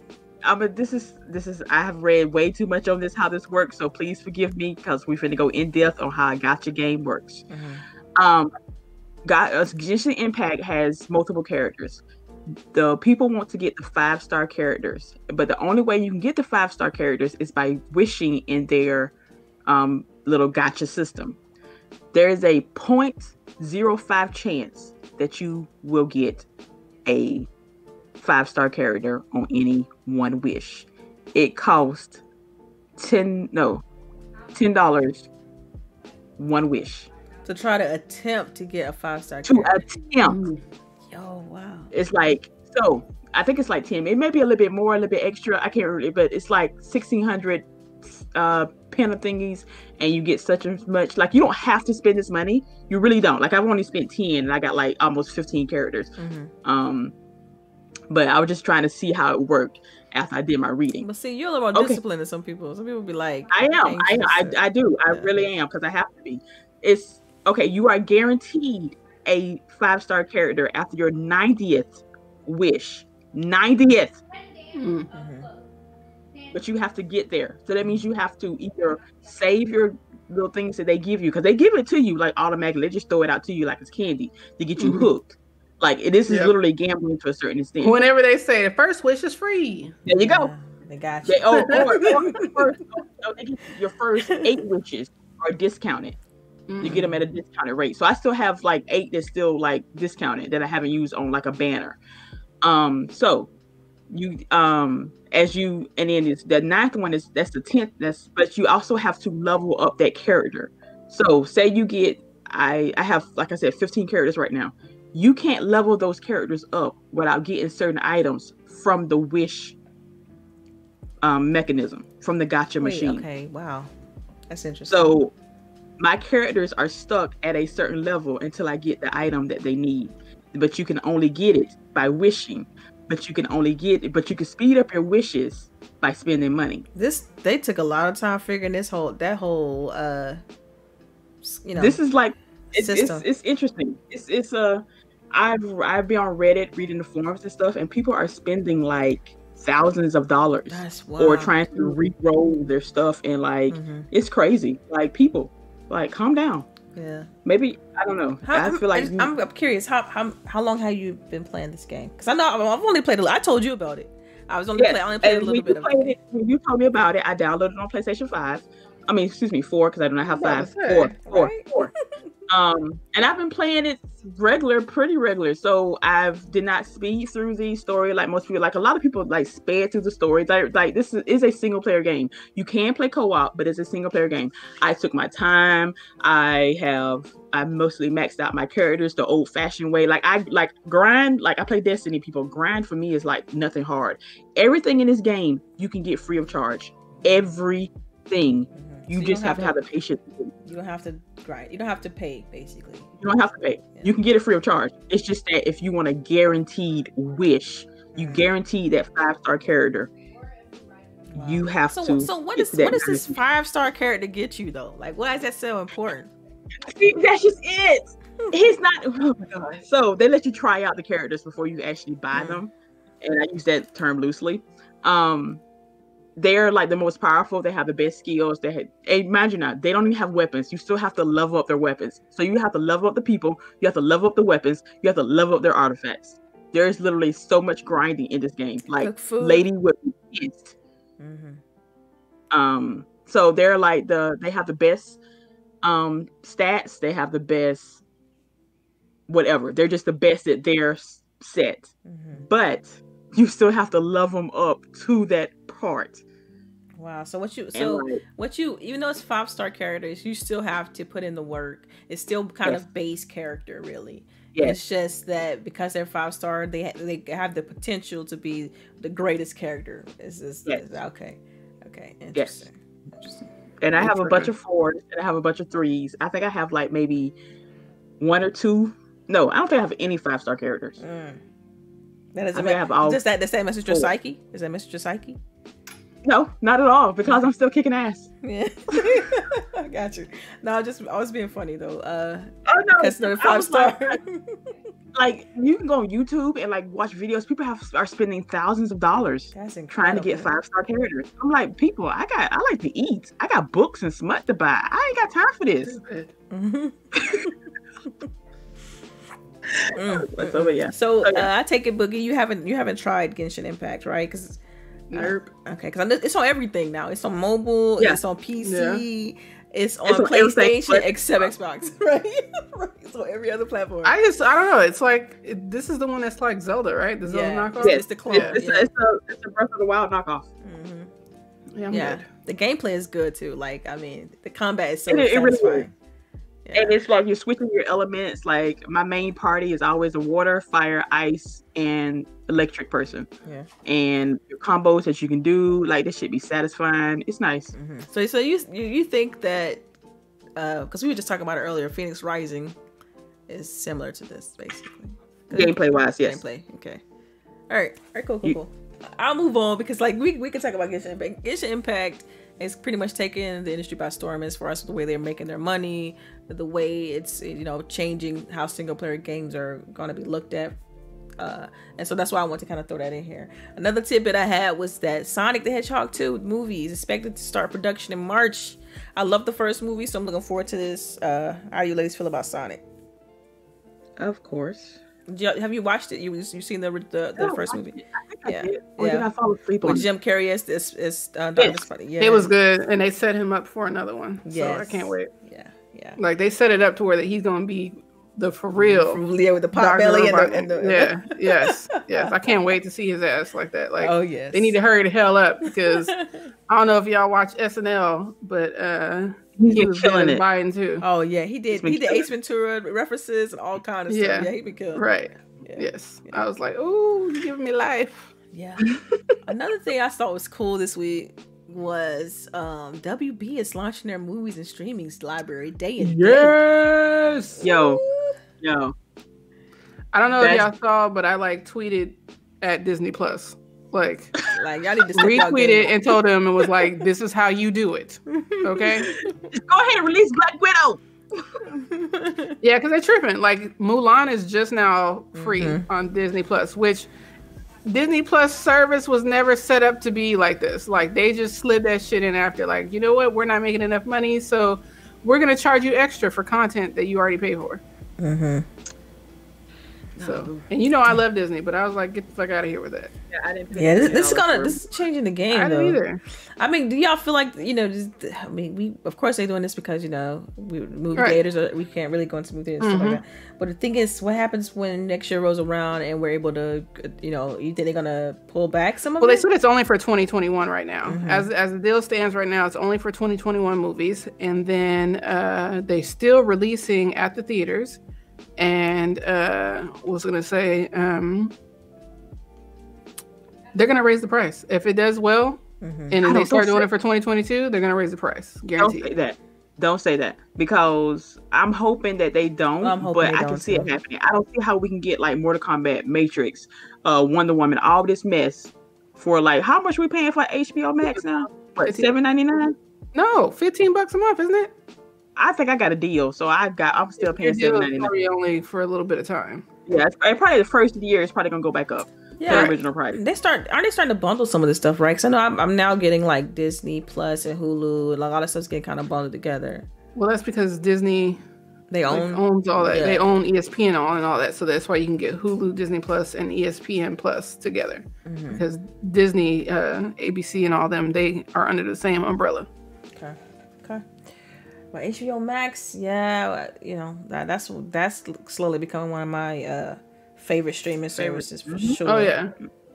I'm a, this is this is I have read way too much on this how this works. So please forgive me because we're going to go in depth on how a gacha game works. Mm-hmm. Um, got uh, Genshin Impact has multiple characters the people want to get the five star characters, but the only way you can get the five star characters is by wishing in their um, little gacha system. There is a 0.05 chance that you will get a five star character on any one wish. It costs 10 no $10 one wish to try to attempt to get a five star to attempt Oh wow. It's like so. I think it's like ten. It may be a little bit more, a little bit extra. I can't really, but it's like sixteen hundred uh pen thingies, and you get such as much. Like you don't have to spend this money. You really don't. Like I've only spent ten, and I got like almost fifteen characters. Mm-hmm. Um, but I was just trying to see how it worked after I did my reading. But see, you're a little more okay. disciplined than some people. Some people be like, I am. I, I, I do. I really am because I have to be. It's okay. You are guaranteed a five star character after your 90th wish. 90th. Mm-hmm. But you have to get there. So that means you have to either save your little things that they give you because they give it to you like automatically. They just throw it out to you like it's candy to get you mm-hmm. hooked. Like this is yep. literally gambling to a certain extent. Whenever they say the first wish is free, there you go. They got you. They, oh, or, or, first, oh, your first eight wishes are discounted mm-hmm. you get them at a discounted rate. So I still have like eight that's still like discounted that I haven't used on like a banner. Um, so you um as you and then it's the ninth one is that's the tenth that's but you also have to level up that character. So say you get I I have like I said 15 characters right now. You can't level those characters up without getting certain items from the wish um, mechanism from the gacha Wait, machine. Okay, wow, that's interesting. So my characters are stuck at a certain level until I get the item that they need. But you can only get it by wishing. But you can only get it, but you can speed up your wishes by spending money. This they took a lot of time figuring this whole that whole uh you know this is like it's it's, it's, interesting. It's it's a uh, I've I've been on Reddit reading the forums and stuff, and people are spending like thousands of dollars or trying to re-roll their stuff and like mm-hmm. it's crazy. Like people like, calm down. Yeah. Maybe I don't know. How, I feel like I'm, I'm, curious. How how how long have you been playing this game? Because I know I've only played. A, I told you about it. I was only yes. play, I only played and a little bit of it. it. When you told me about it, I downloaded it on PlayStation Five. I mean, excuse me, four because I do not have five. Four, four, right? four. um, and I've been playing it regular, pretty regular. So I've did not speed through the story like most people. Like a lot of people like sped through the story. Like, like this is, is a single player game. You can play co op, but it's a single player game. I took my time. I have I mostly maxed out my characters the old fashioned way. Like I like grind. Like I play Destiny. People grind for me is like nothing hard. Everything in this game you can get free of charge. Everything. You so just you have, have, to have the patience. You don't have to grind. You don't have to pay, basically. You don't have to pay. Yeah. You can get it free of charge. It's just that if you want a guaranteed wish, you mm-hmm. guarantee that five star character. Wow. You have so, to. So what is what does this five star character get you though? Like, why is that so important? See, that's just it. He's not. Oh my god. So they let you try out the characters before you actually buy mm. them, and I use that term loosely. Um, they're like the most powerful. They have the best skills. They had, imagine that they don't even have weapons. You still have to level up their weapons. So you have to level up the people. You have to level up the weapons. You have to level up their artifacts. There's literally so much grinding in this game. Like Lady would be pissed. Mm-hmm. Um, so they're like the they have the best um stats. They have the best whatever. They're just the best at their set. Mm-hmm. But you still have to level them up to that part. Wow. So what you so like, what you even though it's five star characters, you still have to put in the work. It's still kind yes. of base character, really. Yes. It's just that because they're five star, they they have the potential to be the greatest character. Is this yes. okay? Okay. Interesting. Yes. Interesting. And I have a bunch of fours and I have a bunch of threes. I think I have like maybe one or two. No, I don't think I have any five star characters. Mm. That is I, I have all. Is that the same as Mr. Psyche? Is that Mr. Psyche? No, not at all. Because I'm still kicking ass. Yeah, I got you. No, just I was being funny though. Uh, oh no, because they're five star. Like, like, you can go on YouTube and like watch videos. People have are spending thousands of dollars trying to get five star characters. I'm like, people, I got I like to eat. I got books and smut to buy. I ain't got time for this. Mm-hmm. mm, so, yeah. So uh, I take it, Boogie. You haven't you haven't tried Genshin Impact, right? Because Nope. Okay, because it's on everything now. It's on mobile. Yeah. It's on PC. Yeah. It's on it's PlayStation, except Xbox, right? right? It's on every other platform. I just, I don't know. It's like it, this is the one that's like Zelda, right? The Zelda yeah. knockoff. Yeah, it's the clone. Yeah. It's, yeah. A, it's, a, it's a Breath of the Wild knockoff. Mm-hmm. Yeah, yeah. the gameplay is good too. Like, I mean, the combat is so it, satisfying. It really yeah. And it's like you're switching your elements. Like my main party is always a water, fire, ice, and electric person. Yeah. And your combos that you can do, like this should be satisfying. It's nice. Mm-hmm. So, so you you think that because uh, we were just talking about it earlier, Fenyx Rising is similar to this basically. Gameplay wise, yes. Gameplay. Okay. All right. All right. Cool. Cool. You, cool. I'll move on because like we we can talk about Genshin Impact. Genshin Impact is pretty much taken the industry by storm as far as the way they're making their money, the way it's you know changing how single player games are going to be looked at uh, and so that's why I want to kind of throw that in here. Another tidbit I had was that Sonic the Hedgehog 2 movie is expected to start production in March. I love the first movie, so I'm looking forward to this. Uh, how do you ladies feel about Sonic? Of course. You, have you watched it? You you seen the the, the first movie? I yeah, did. Or yeah. did I fall asleep With Jim Carrey as this is uh, yes. Yeah, it was good, and they set him up for another one. Yes. So I can't wait. Yeah, yeah. Like they set it up to where that he's gonna be the for real yeah with the pot belly and the, and the, yeah yes yes I can't wait to see his ass like that like oh yes they need to hurry the hell up because I don't know if y'all watch SNL but uh he was killing it. Biden too. Oh yeah he did. He did Ace Ventura references and all kind of stuff. Yeah, yeah he been killing right. Yeah. yes. Yeah. I was like oh you giving me life. Yeah. Another thing I thought was cool this week was um WB is launching their movies and streaming library day and yes! day. Yo, yo. I don't know That's... if y'all saw, but I like tweeted at Disney Plus. Like, like y'all need to retweet and told them and was like, this is how you do it. Okay. Go ahead and release Black Widow. yeah, because they're tripping. Like Mulan is just now free mm-hmm. on Disney Plus, which Disney Plus service was never set up to be like this. Like they just slid that shit in after, like, you know what, we're not making enough money, so we're gonna charge you extra for content that you already pay for. Mm-hmm. So, and you know I love Disney, but I was like, get the fuck out of here with that. Yeah, I didn't. Yeah, this, this is gonna this is changing the game. I don't either. I mean, do y'all feel like you know? Just, I mean, we of course they're doing this because you know we movie right. theaters are, we can't really go into movie theaters mm-hmm. stuff like mm-hmm. that. But the thing is, what happens when next year rolls around and we're able to, you know, you think they're gonna pull back some of well, it? Well, they said it's only for 2021 right now. Mm-hmm. As as the deal stands right now, it's only for 2021 movies, and then uh, they still releasing at the theaters and uh, was gonna say um, they're gonna raise the price if it does well, mm-hmm. and then they start doing it for 2022. They're gonna raise the price, guaranteed. Don't say that. Don't say that because I'm hoping that they don't, well, but I can see too. it happening. I don't see how we can get like Mortal Kombat, Matrix, uh, Wonder Woman, all this mess for like how much we paying for HBO Max now? What seven ninety nine? No, fifteen bucks a month, isn't it? I think I got a deal, so I got. I'm still paying seven ninety nine. Only for a little bit of time. Yeah, it's, probably the first year is probably gonna go back up. Yeah, the original price. They start aren't they starting to bundle some of this stuff, right? Because I know I'm, I'm now getting like Disney Plus and Hulu, and a lot of stuff's getting kind of bundled together. Well, that's because Disney they own like, owns all that. Yeah. They own ESPN all and all that, so that's why you can get Hulu, Disney Plus, and ESPN Plus together. Mm-hmm. Because Disney, uh, ABC, and all them they are under the same umbrella. Okay. Okay. Well, HBO Max, yeah, you know that that's that's slowly becoming one of my uh, favorite streaming services for mm-hmm. sure. Oh yeah,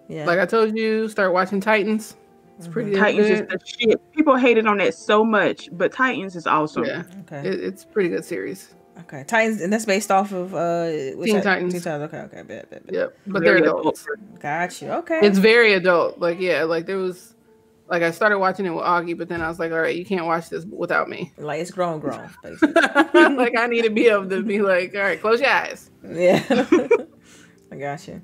yeah. Like I told you, start watching Titans. It's mm-hmm. pretty. Titans good. is the shit. People hated on that so much, but Titans is awesome. Yeah, okay, it, it's pretty good series. Okay, Titans, and that's based off of uh Teen that? Titans. Teen Titans. Okay, okay, bad, bad, bad. Yep, but very they're adults. Got you. Okay, it's very adult. Like yeah, like there was, like I started watching it with Augie, but then I was like, all right, you can't watch this without me. Like it's grown, grown. like I need to be able to be like, all right, close your eyes. Yeah, I got you.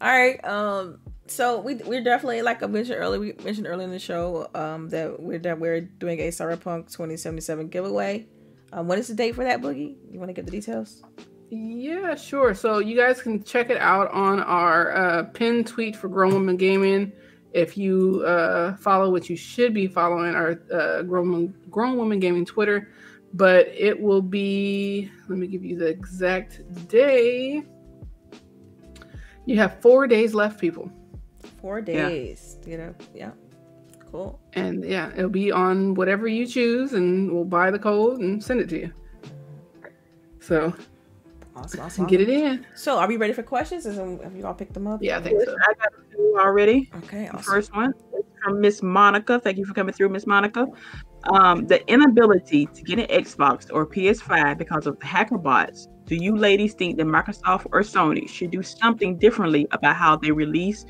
All right, um, so we we're definitely like I mentioned earlier. We mentioned earlier in the show um that we're that we're doing a Cyberpunk 2077 giveaway. Um, what is the date for that, Boogie? You want to get the details? Yeah, sure. So you guys can check it out on our uh, pinned tweet for Grown Woman Gaming. If you uh, follow what you should be following our uh, Grown, Grown Woman Gaming Twitter, but it will be, let me give you the exact day. You have four days left, people. Four days. Yeah. You know, yeah. Cool. And yeah, it'll be on whatever you choose, and we'll buy the code and send it to you. So, awesome, awesome. get it in. So, are we ready for questions? Is have you all picked them up? Yeah, I think so. I got two already. Okay, awesome. The first one from Miss Monica. Thank you for coming through, Miss Monica. Um, the inability to get an Xbox or PS5 because of the hacker bots. Do you ladies think that Microsoft or Sony should do something differently about how they release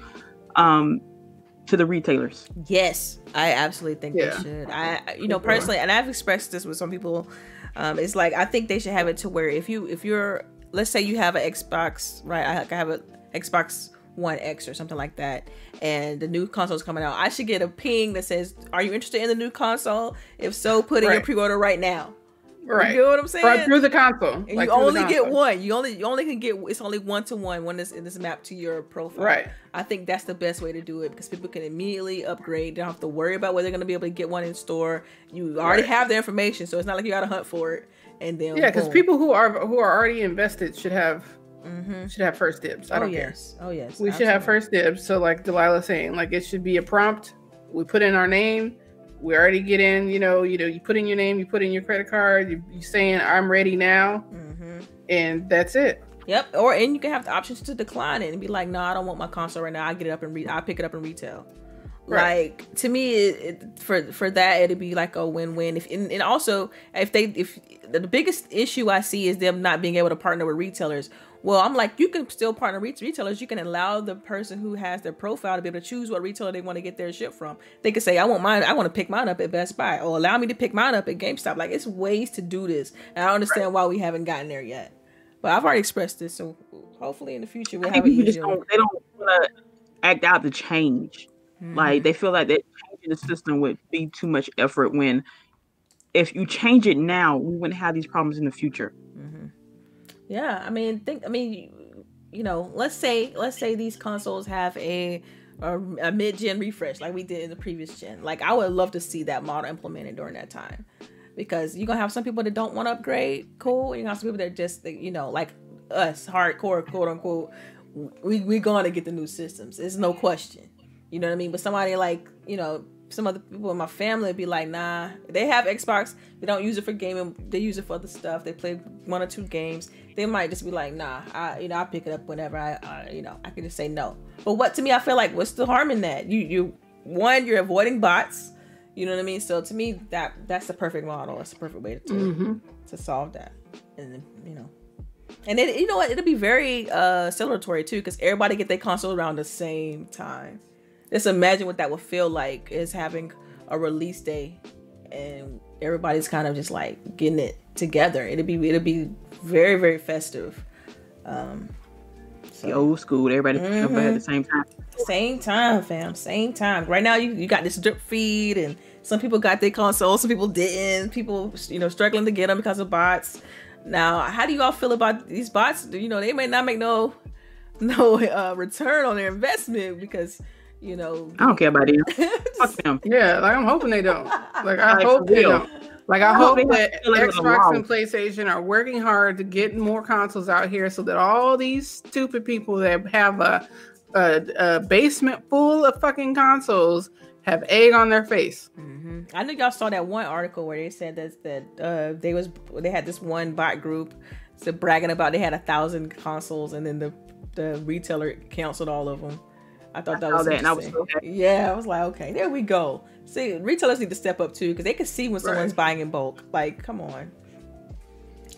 um, to the retailers. Yes, I absolutely think yeah. they should. I, you know, personally, and I've expressed this with some people. Um, it's like I think they should have it to where if you if you're let's say you have an Xbox, right? I have an Xbox One X or something like that, and the new console is coming out. I should get a ping that says, "Are you interested in the new console? If so, put in right. your pre-order right now." Right. You know what I'm saying? Right through the console. And like you only get one. You only you only can get it's only one to one when it's, it's mapped to your profile. Right. I think that's the best way to do it because people can immediately upgrade. They don't have to worry about whether they're gonna be able to get one in store. You already right. have the information, so it's not like you gotta hunt for it. And then Yeah, because people who are who are already invested should have mm-hmm. should have first dibs. I don't oh, yes. care. Oh yes. We Absolutely. should have first dibs. So like Delilah saying, like it should be a prompt. We put in our name we already get in you know you know you put in your name you put in your credit card you, you saying i'm ready now mm-hmm. and that's it yep or and you can have the options to decline it and be like no i don't want my console right now i get it up and re- i pick it up in retail right. like to me it, it, for for that it'd be like a win-win if and, and also if they if the biggest issue i see is them not being able to partner with retailers well, I'm like, you can still partner with retailers. You can allow the person who has their profile to be able to choose what retailer they want to get their shit from. They could say, I want mine, I want to pick mine up at Best Buy, or allow me to pick mine up at GameStop. Like, it's ways to do this. And I don't understand right. why we haven't gotten there yet. But I've already expressed this, so hopefully in the future we'll have easier. Don't, they don't want to act out the change. Mm-hmm. Like, they feel like that changing the system would be too much effort when if you change it now, we wouldn't have these problems in the future. Mm-hmm. Yeah, I mean, think. I mean, you know, let's say let's say these consoles have a a, a mid gen refresh like we did in the previous gen. Like, I would love to see that model implemented during that time, because you're gonna have some people that don't want to upgrade. Cool. Gonna have some people that just you know like us, hardcore, quote unquote. We we gonna get the new systems. There's no question. You know what I mean? But somebody like you know some other people in my family be like, nah, they have Xbox, they don't use it for gaming, they use it for other stuff. They play one or two games. They might just be like, nah, I, you know, I pick it up whenever I, I, you know, I can just say no. But what to me, I feel like, what's the harm in that? You, you, one, you're avoiding bots. You know what I mean? So to me, that that's the perfect model. That's the perfect way to mm-hmm. to solve that. And you know, and it, you know what? It'll be very uh celebratory too, because everybody get their console around the same time just imagine what that would feel like is having a release day and everybody's kind of just like getting it together. It'd be it'd be very very festive. Um, so. The old school, everybody mm-hmm. at the same time. Same time, fam. Same time. Right now, you, you got this drip feed and Some people got their consoles, some people didn't. People, you know, struggling to get them because of bots. Now, how do you all feel about these bots? You know, they may not make no no uh, return on their investment because you know I don't care about them. Fuck them. Yeah, like I'm hoping they don't. Like I like, hope they don't. Like I, I hope, hope that Xbox and PlayStation are working hard to get more consoles out here so that all these stupid people that have a a, a basement full of fucking consoles have egg on their face. Mm-hmm. I know y'all saw that one article where they said that that uh, they was they had this one bot group so bragging about they had a thousand consoles and then the the retailer canceled all of them. I thought that was that, I was yeah. I was like, okay, there we go. See, retailers need to step up too because they can see when someone's right. buying in bulk. Like, come on.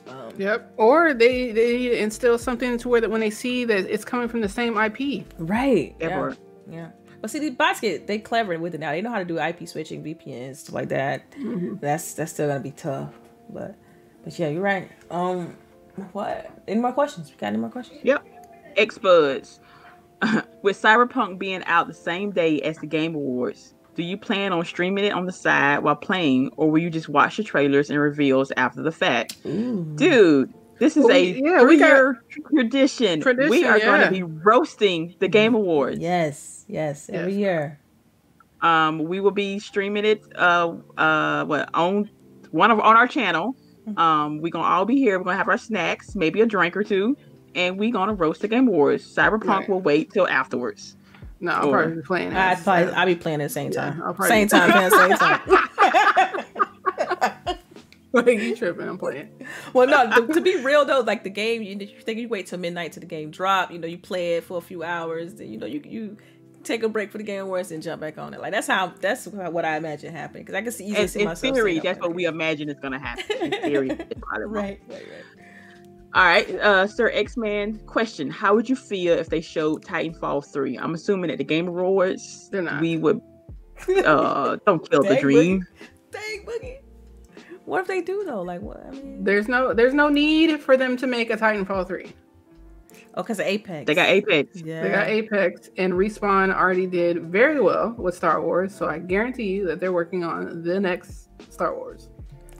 Um, yep. Or they they instill something to where that when they see that it's coming from the same IP. Right. Yeah. Yeah. But see, the bots get they clever with it now. They know how to do IP switching, VPNs, stuff like that. Mm-hmm. That's that's still gonna be tough. But but yeah, you're right. Um, what? Any more questions? We got any more questions? Yep. Xbuds. With Cyberpunk being out the same day as the Game Awards, do you plan on streaming it on the side while playing, or will you just watch the trailers and reveals after the fact? Ooh. Dude, this is well, a yeah, three-year tradition. tradition. We are yeah. going to be roasting the Game Awards. Yes, yes, every yes. year. Um, we will be streaming it. Uh, uh, what on one of on our channel. Mm-hmm. Um, we're gonna all be here. We're gonna have our snacks, maybe a drink or two, and we're gonna roast the Game Awards. Cyberpunk right. will wait till afterwards. No, I'll or, probably be playing. I'd probably I'll be playing at the same time. Yeah, same time, man, same time. like you tripping? I'm playing. Well, no. To, to, be real though, like the game, you, you think you wait till midnight to the game drop. You know, you play it for a few hours. Then you know you you take a break for the game awards and jump back on it. Like that's how that's what I imagine happening. Because I can see easily see in myself. In theory, that's what we imagine is going to happen. In theory, right, right, right. All right, uh, Sir X Man. Question: How would you feel if they showed Titanfall three? I'm assuming at the Game Awards, They're not. we would. Uh, don't kill the dream. Boogie. Dang boogie. What if they do though? Like what? I mean, there's no there's no need for them to make a Titanfall three. Oh, because of Apex. They got Apex. Yeah. They got Apex, and Respawn already did very well with Star Wars. So I guarantee you that they're working on the next Star Wars.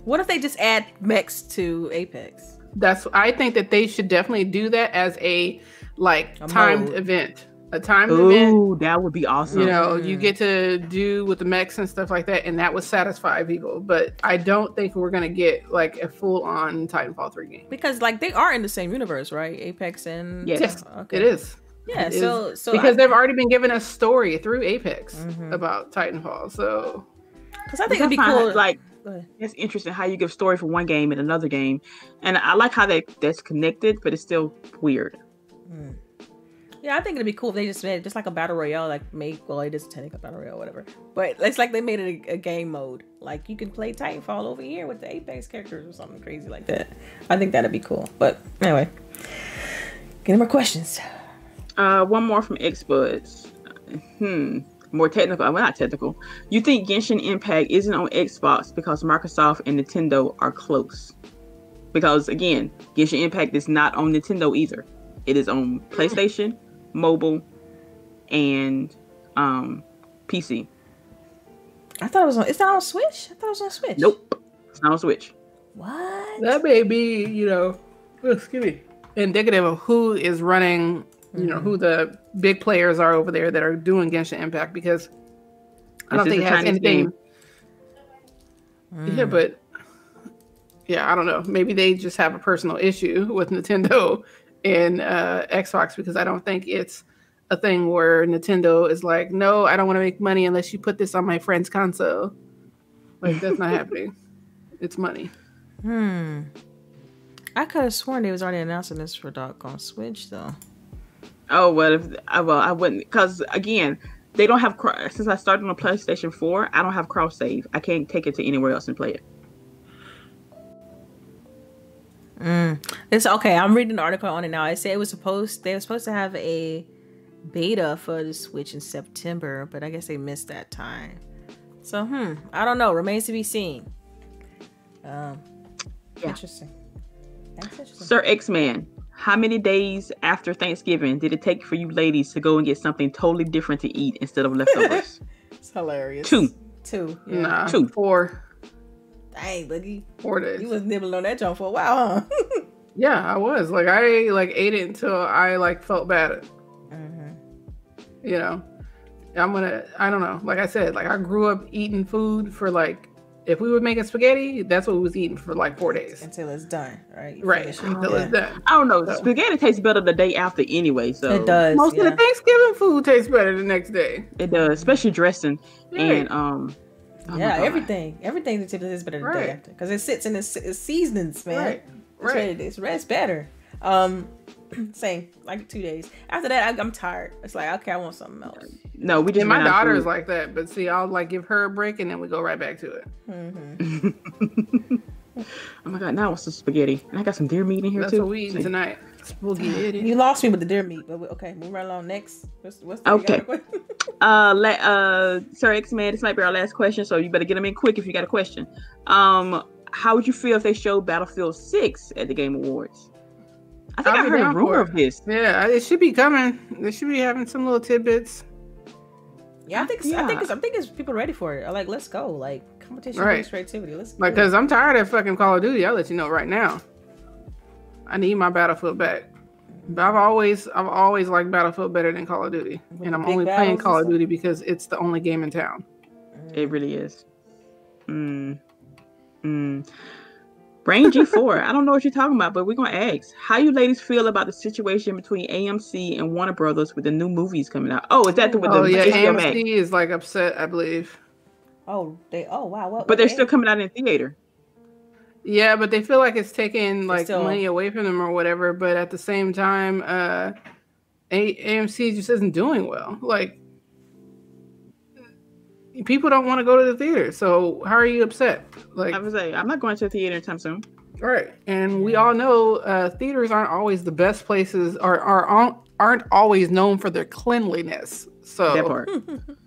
What if they just add mechs to Apex? That's I think that they should definitely do that as a like a timed mode. event. A timed Ooh, event. that would be awesome. You know, mm. you get to do with the mechs and stuff like that, and that would satisfy people. But I don't think we're gonna get like a full on Titanfall 3 game. Because like they are in the same universe, right? Apex and Yes, okay. it is. Yeah, it so is. so because I, they've already been given a story through Apex mm-hmm. about Titanfall. So because I think it'd be cool, like it's interesting how you give story for one game and another game, and I like how that that's connected, but it's still weird. Mm. Yeah, I think it'd be cool if they just made it just like a battle royale, like make well, it is technically a battle royale, whatever. But it's like they made it a, a, game mode. Like you can play Titanfall over here with the Apex characters or something crazy like that. I think that'd be cool. But anyway, any more questions? Uh, one more from Xbuds. Hmm more technical. Well, not technical. You think Genshin Impact isn't on Xbox because Microsoft and Nintendo are close? Because again, Genshin Impact is not on Nintendo either. It is on PlayStation, mobile, and um, PC. I thought it was on. It's not on Switch. I thought it was on Switch. Nope, it's not on Switch. What? That may be, you know, excuse me, indicative of who is running you know who the big players are over there that are doing Genshin Impact because I don't think it has anything. Mm. Yeah, but yeah, I don't know. Maybe they just have a personal issue with Nintendo and uh, Xbox because I don't think it's a thing where Nintendo is like, no, I don't want to make money unless you put this on my friend's console. Like that's not happening. It's money. Hmm. I could have sworn they was already announcing this for Doggone Switch though. Oh well, if well I wouldn't because again they don't have since I started on PlayStation Four. I don't have cross save. I can't take it to anywhere else and play it. Mm. It's okay. I'm reading the article on it now. I said it was supposed they were supposed to have a beta for the Switch in September, but I guess they missed that time. So hmm, I don't know. Remains to be seen. Um, yeah. interesting. That's interesting. Sir X Man, how many days after Thanksgiving did it take for you ladies to go and get something totally different to eat instead of leftovers? it's hilarious. Two. Two. Yeah. Nah, two. Four. Dang, Boogie. Four days. You was nibbling on that junk for a while, huh? yeah, I was. Like I like ate it until I like felt bad. Mm-hmm. You know, I'm gonna. I don't know. Like I said, like I grew up eating food for like if we were making spaghetti, that's what we was eating for like four days until it's done, right? You right until yeah. it's done. I don't know. So. Spaghetti tastes better the day after anyway. So it does. Most yeah. of the Thanksgiving food tastes better the next day. It does, especially dressing right. and um. Oh yeah, everything, everything that tastes better the right. day after because it sits in its, its seasonings, man. Right, right. It's, it's better. Um, same like two days. After that, I, am tired. It's like okay, I want something else. No, we just. And my daughter is like that, but see, I'll like give her a break and then we go right back to it. Mm-hmm. oh my god! Now what's the spaghetti? And I got some deer meat in here That's too. That's what we eating tonight. Spaghetti. You lost me with the deer meat, but we, okay, move right along. Next, what's, what's the okay? uh, let uh, Sir X Man, this might be our last question, so you better get them in quick if you got a question. Um, how would you feel if they showed Battlefield Six at the Game Awards? I think I'll i heard a rumor of this. Yeah, it should be coming. They should be having some little tidbits. Yeah, I think yeah. I think it's, I think it's people ready for it. Like, let's go. Like competition right. creativity. Let's like because I'm tired of fucking Call of Duty. I'll let you know right now. I need my Battlefield back. But I've always I've always liked Battlefield better than Call of Duty, With and I'm only playing Call of Duty because it's the only game in town. It really is. Mm. Mm. Brain G4. I don't know what you're talking about, but we're gonna ask how you ladies feel about the situation between AMC and Warner Brothers with the new movies coming out. Oh, is that the with oh, the yeah, AMC is like upset, I believe. Oh, they oh wow, what? But they're still coming out in theater. Yeah, but they feel like it's taking like still... money away from them or whatever. But at the same time, uh, A- AMC just isn't doing well. Like people don't want to go to the theater. So how are you upset? Like I was like, I'm not going to the theater anytime soon. Right, and we all know uh, theaters aren't always the best places, or are aren't always known for their cleanliness. So that part.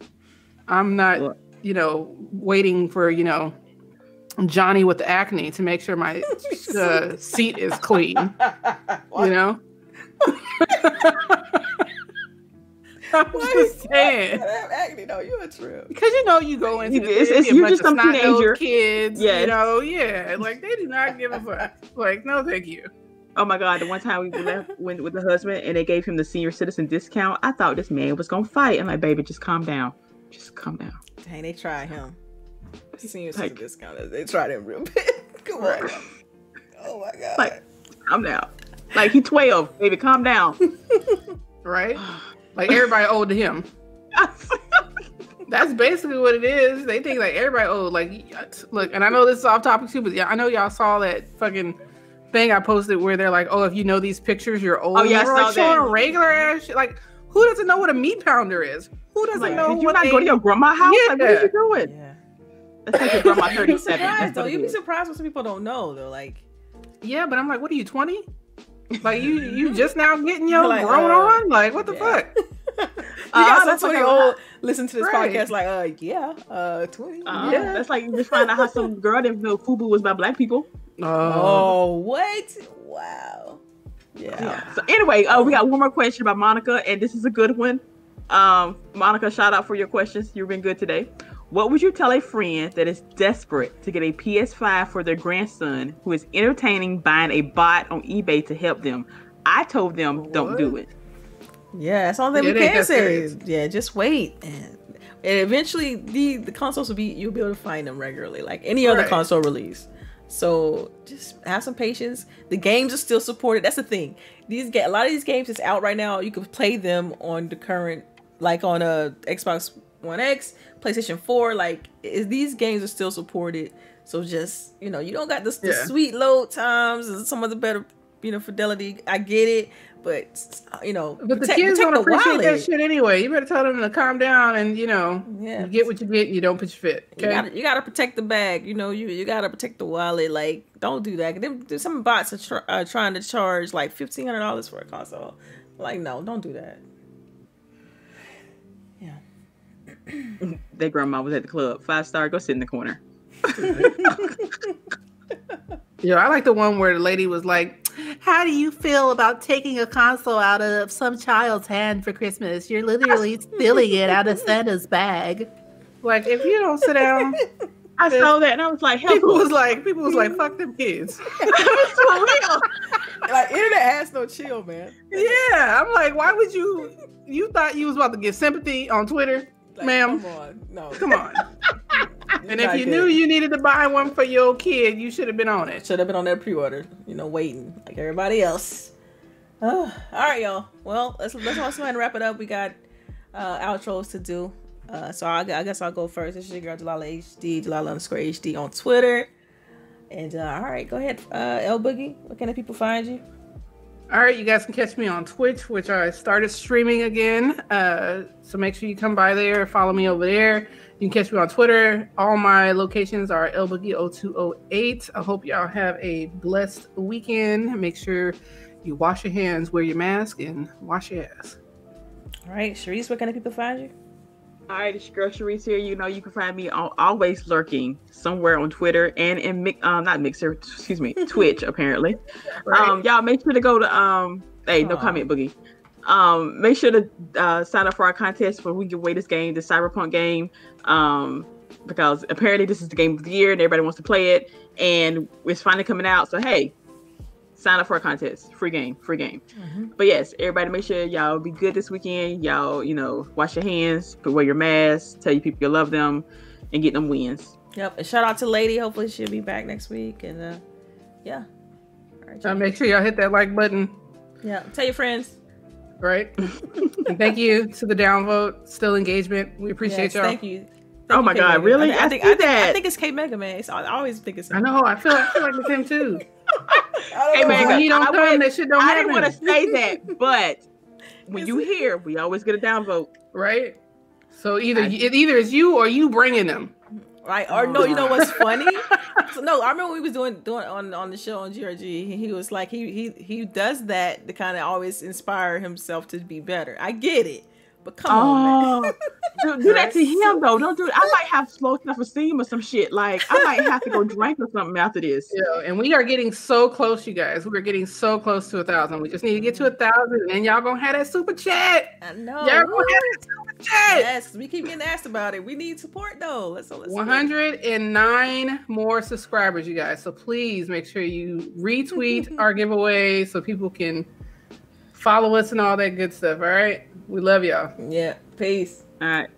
I'm not, you know, waiting for you know Johnny with the acne to make sure my uh, seat is clean. you know. I'm just saying. Acne, no, you're a trip. Because you know you go into the it's, it's, you're just some teenager kids. Yeah, you know, yeah, like they do not give a fuck. Like, no, thank you. Oh my god, the one time we left went with the husband and they gave him the senior citizen discount, I thought this man was gonna fight. I'm like, baby, just calm down. Just calm down. Dang, they tried him. Senior like, citizen discount. They tried him real bad. Come on. Oh my god. Like, calm down. Like he 12, baby, calm down. right? Like everybody owed to him. That's basically what it is. They think like everybody owed. Like, look, and I know this is off topic too, but yeah, I know y'all saw that fucking thing I posted where they're like, "Oh, if you know these pictures, you're old." Oh yeah, I saw like, that. Showing regular ass shit. Like, who doesn't know what a meat pounder is? Who doesn't like, know? Did you not they... go to your grandma's house? Yeah. Like, what are you doing? Yeah. That's like your grandma thirty-seven. though. You'd be surprised what some people don't know though. Like, yeah, but I'm like, what are you twenty? Like you, you just now getting your like, grown uh, on? Like, what the yeah. fuck? you got uh, some 20 old listen to this right. podcast like uh yeah uh 20 uh, yeah that's like you just find out how some girl didn't know fubu was by black people uh, oh what wow yeah. yeah. so anyway uh we got one more question about monica and this is a good one um monica shout out for your questions you've been good today what would you tell a friend that is desperate to get a PS5 for their grandson who is entertaining buying a bot on eBay to help them? I told them what? don't do it. Yeah, that's all that yeah, we can say. Yeah, just wait. And, and eventually the the consoles will be you'll be able to find them regularly, like any other right. console release. So just have some patience. The games are still supported. That's the thing. These get a lot of these games is out right now. You can play them on the current, like on a Xbox One X, PlayStation Four. Like is, these games are still supported. So just you know, you don't got the, the yeah. sweet load times and some of the better you know fidelity. I get it, but you know, but protect, the kids don't appreciate that shit anyway. You better tell them to calm down and you know, yeah. you get what you get. You don't put your fit. Okay? You gotta, you gotta protect the bag. You know, you you gotta protect the wallet. Like, don't do that. Them, some bots are tr- uh, trying to charge like fifteen hundred dollars for a console. Like, no, don't do that. their grandma was at the club. Five star. Go sit in the corner. Yeah, I like the one where the lady was like, How do you feel about taking a console out of some child's hand for Christmas? You're literally stealing it out of Santa's bag. Like if you don't sit down. I saw that and I was like, people was like, people was like, fuck them kids. like internet has no chill, man. Yeah, I'm like, why would you? You thought you was about to get sympathy on Twitter, like, ma'am? Come on, no, come on. and if you good. knew you needed to buy one for your kid, you should have been on it. Should have been on that pre-order, you know, waiting like everybody else. Oh, all right, y'all. Well, let's let's also ahead and wrap it up. We got uh, outros to do. Uh, so I, I, guess I'll go first. This is your girl Delilah HD, Delilah underscore HD on Twitter. And uh, all right, go ahead, uh, L Boogie. Where can the people find you? All right, you guys can catch me on Twitch, which I started streaming again. Uh, so make sure you come by there, follow me over there. You can catch me on Twitter. All my locations are lboogie0208. I hope y'all have a blessed weekend. Make sure you wash your hands, wear your mask, and wash your ass. All right, Sharice, where can the people find you? All right, it's girl Sharice here. You know, you can find me always lurking somewhere on Twitter and in um not Mixer, excuse me, Twitch apparently. Right. Um, y'all make sure to go to um. Hey, Aww. no comment, boogie. Um, make sure to uh, sign up for our contest for we give away this game, the Cyberpunk game. Um, because apparently this is the game of the year and everybody wants to play it, and it's finally coming out. So hey, sign up for a contest. Free game, free game. Mm-hmm. But yes, everybody make sure y'all be good this weekend. Y'all, you know, wash your hands, put wear your mask, tell your people you love them, and get them wins. Yep. And shout out to Lady. Hopefully she'll be back next week. And uh yeah. All right. So make sure y'all hit that like button. Yeah. Tell your friends. Right. and thank you to the downvote, still engagement. We appreciate yes, y'all. Thank you. Thank oh my K god, really? I, I, think, I, think, I think it's K Mega Man. It's, I always think it's him. I know. I feel I feel like it's him too. hey, man, when he don't I come, that shit don't I didn't want to say that, but when you hear, we always get a downvote, right? So either I, it either is you or you bringing them, right? Or no, you know what's funny? so no, I remember we was doing doing on on the show on GRG. He was like he he he does that to kind of always inspire himself to be better. I get it. But come oh, on, man. Oh, do, do that to him though. Don't do it. I might have slow self esteem or some shit. Like I might have to go drink or something after this. Yeah, and we are getting so close, you guys. We're getting so close to a thousand. We just need to get to a thousand, and y'all gonna have that super chat. I know. Y'all gonna have that super chat. Yes, we keep getting asked about it. We need support though. Let's, let's 109 more subscribers, you guys. So please make sure you retweet our giveaway so people can follow us and all that good stuff. All right. We love y'all. Yeah. Peace. All right.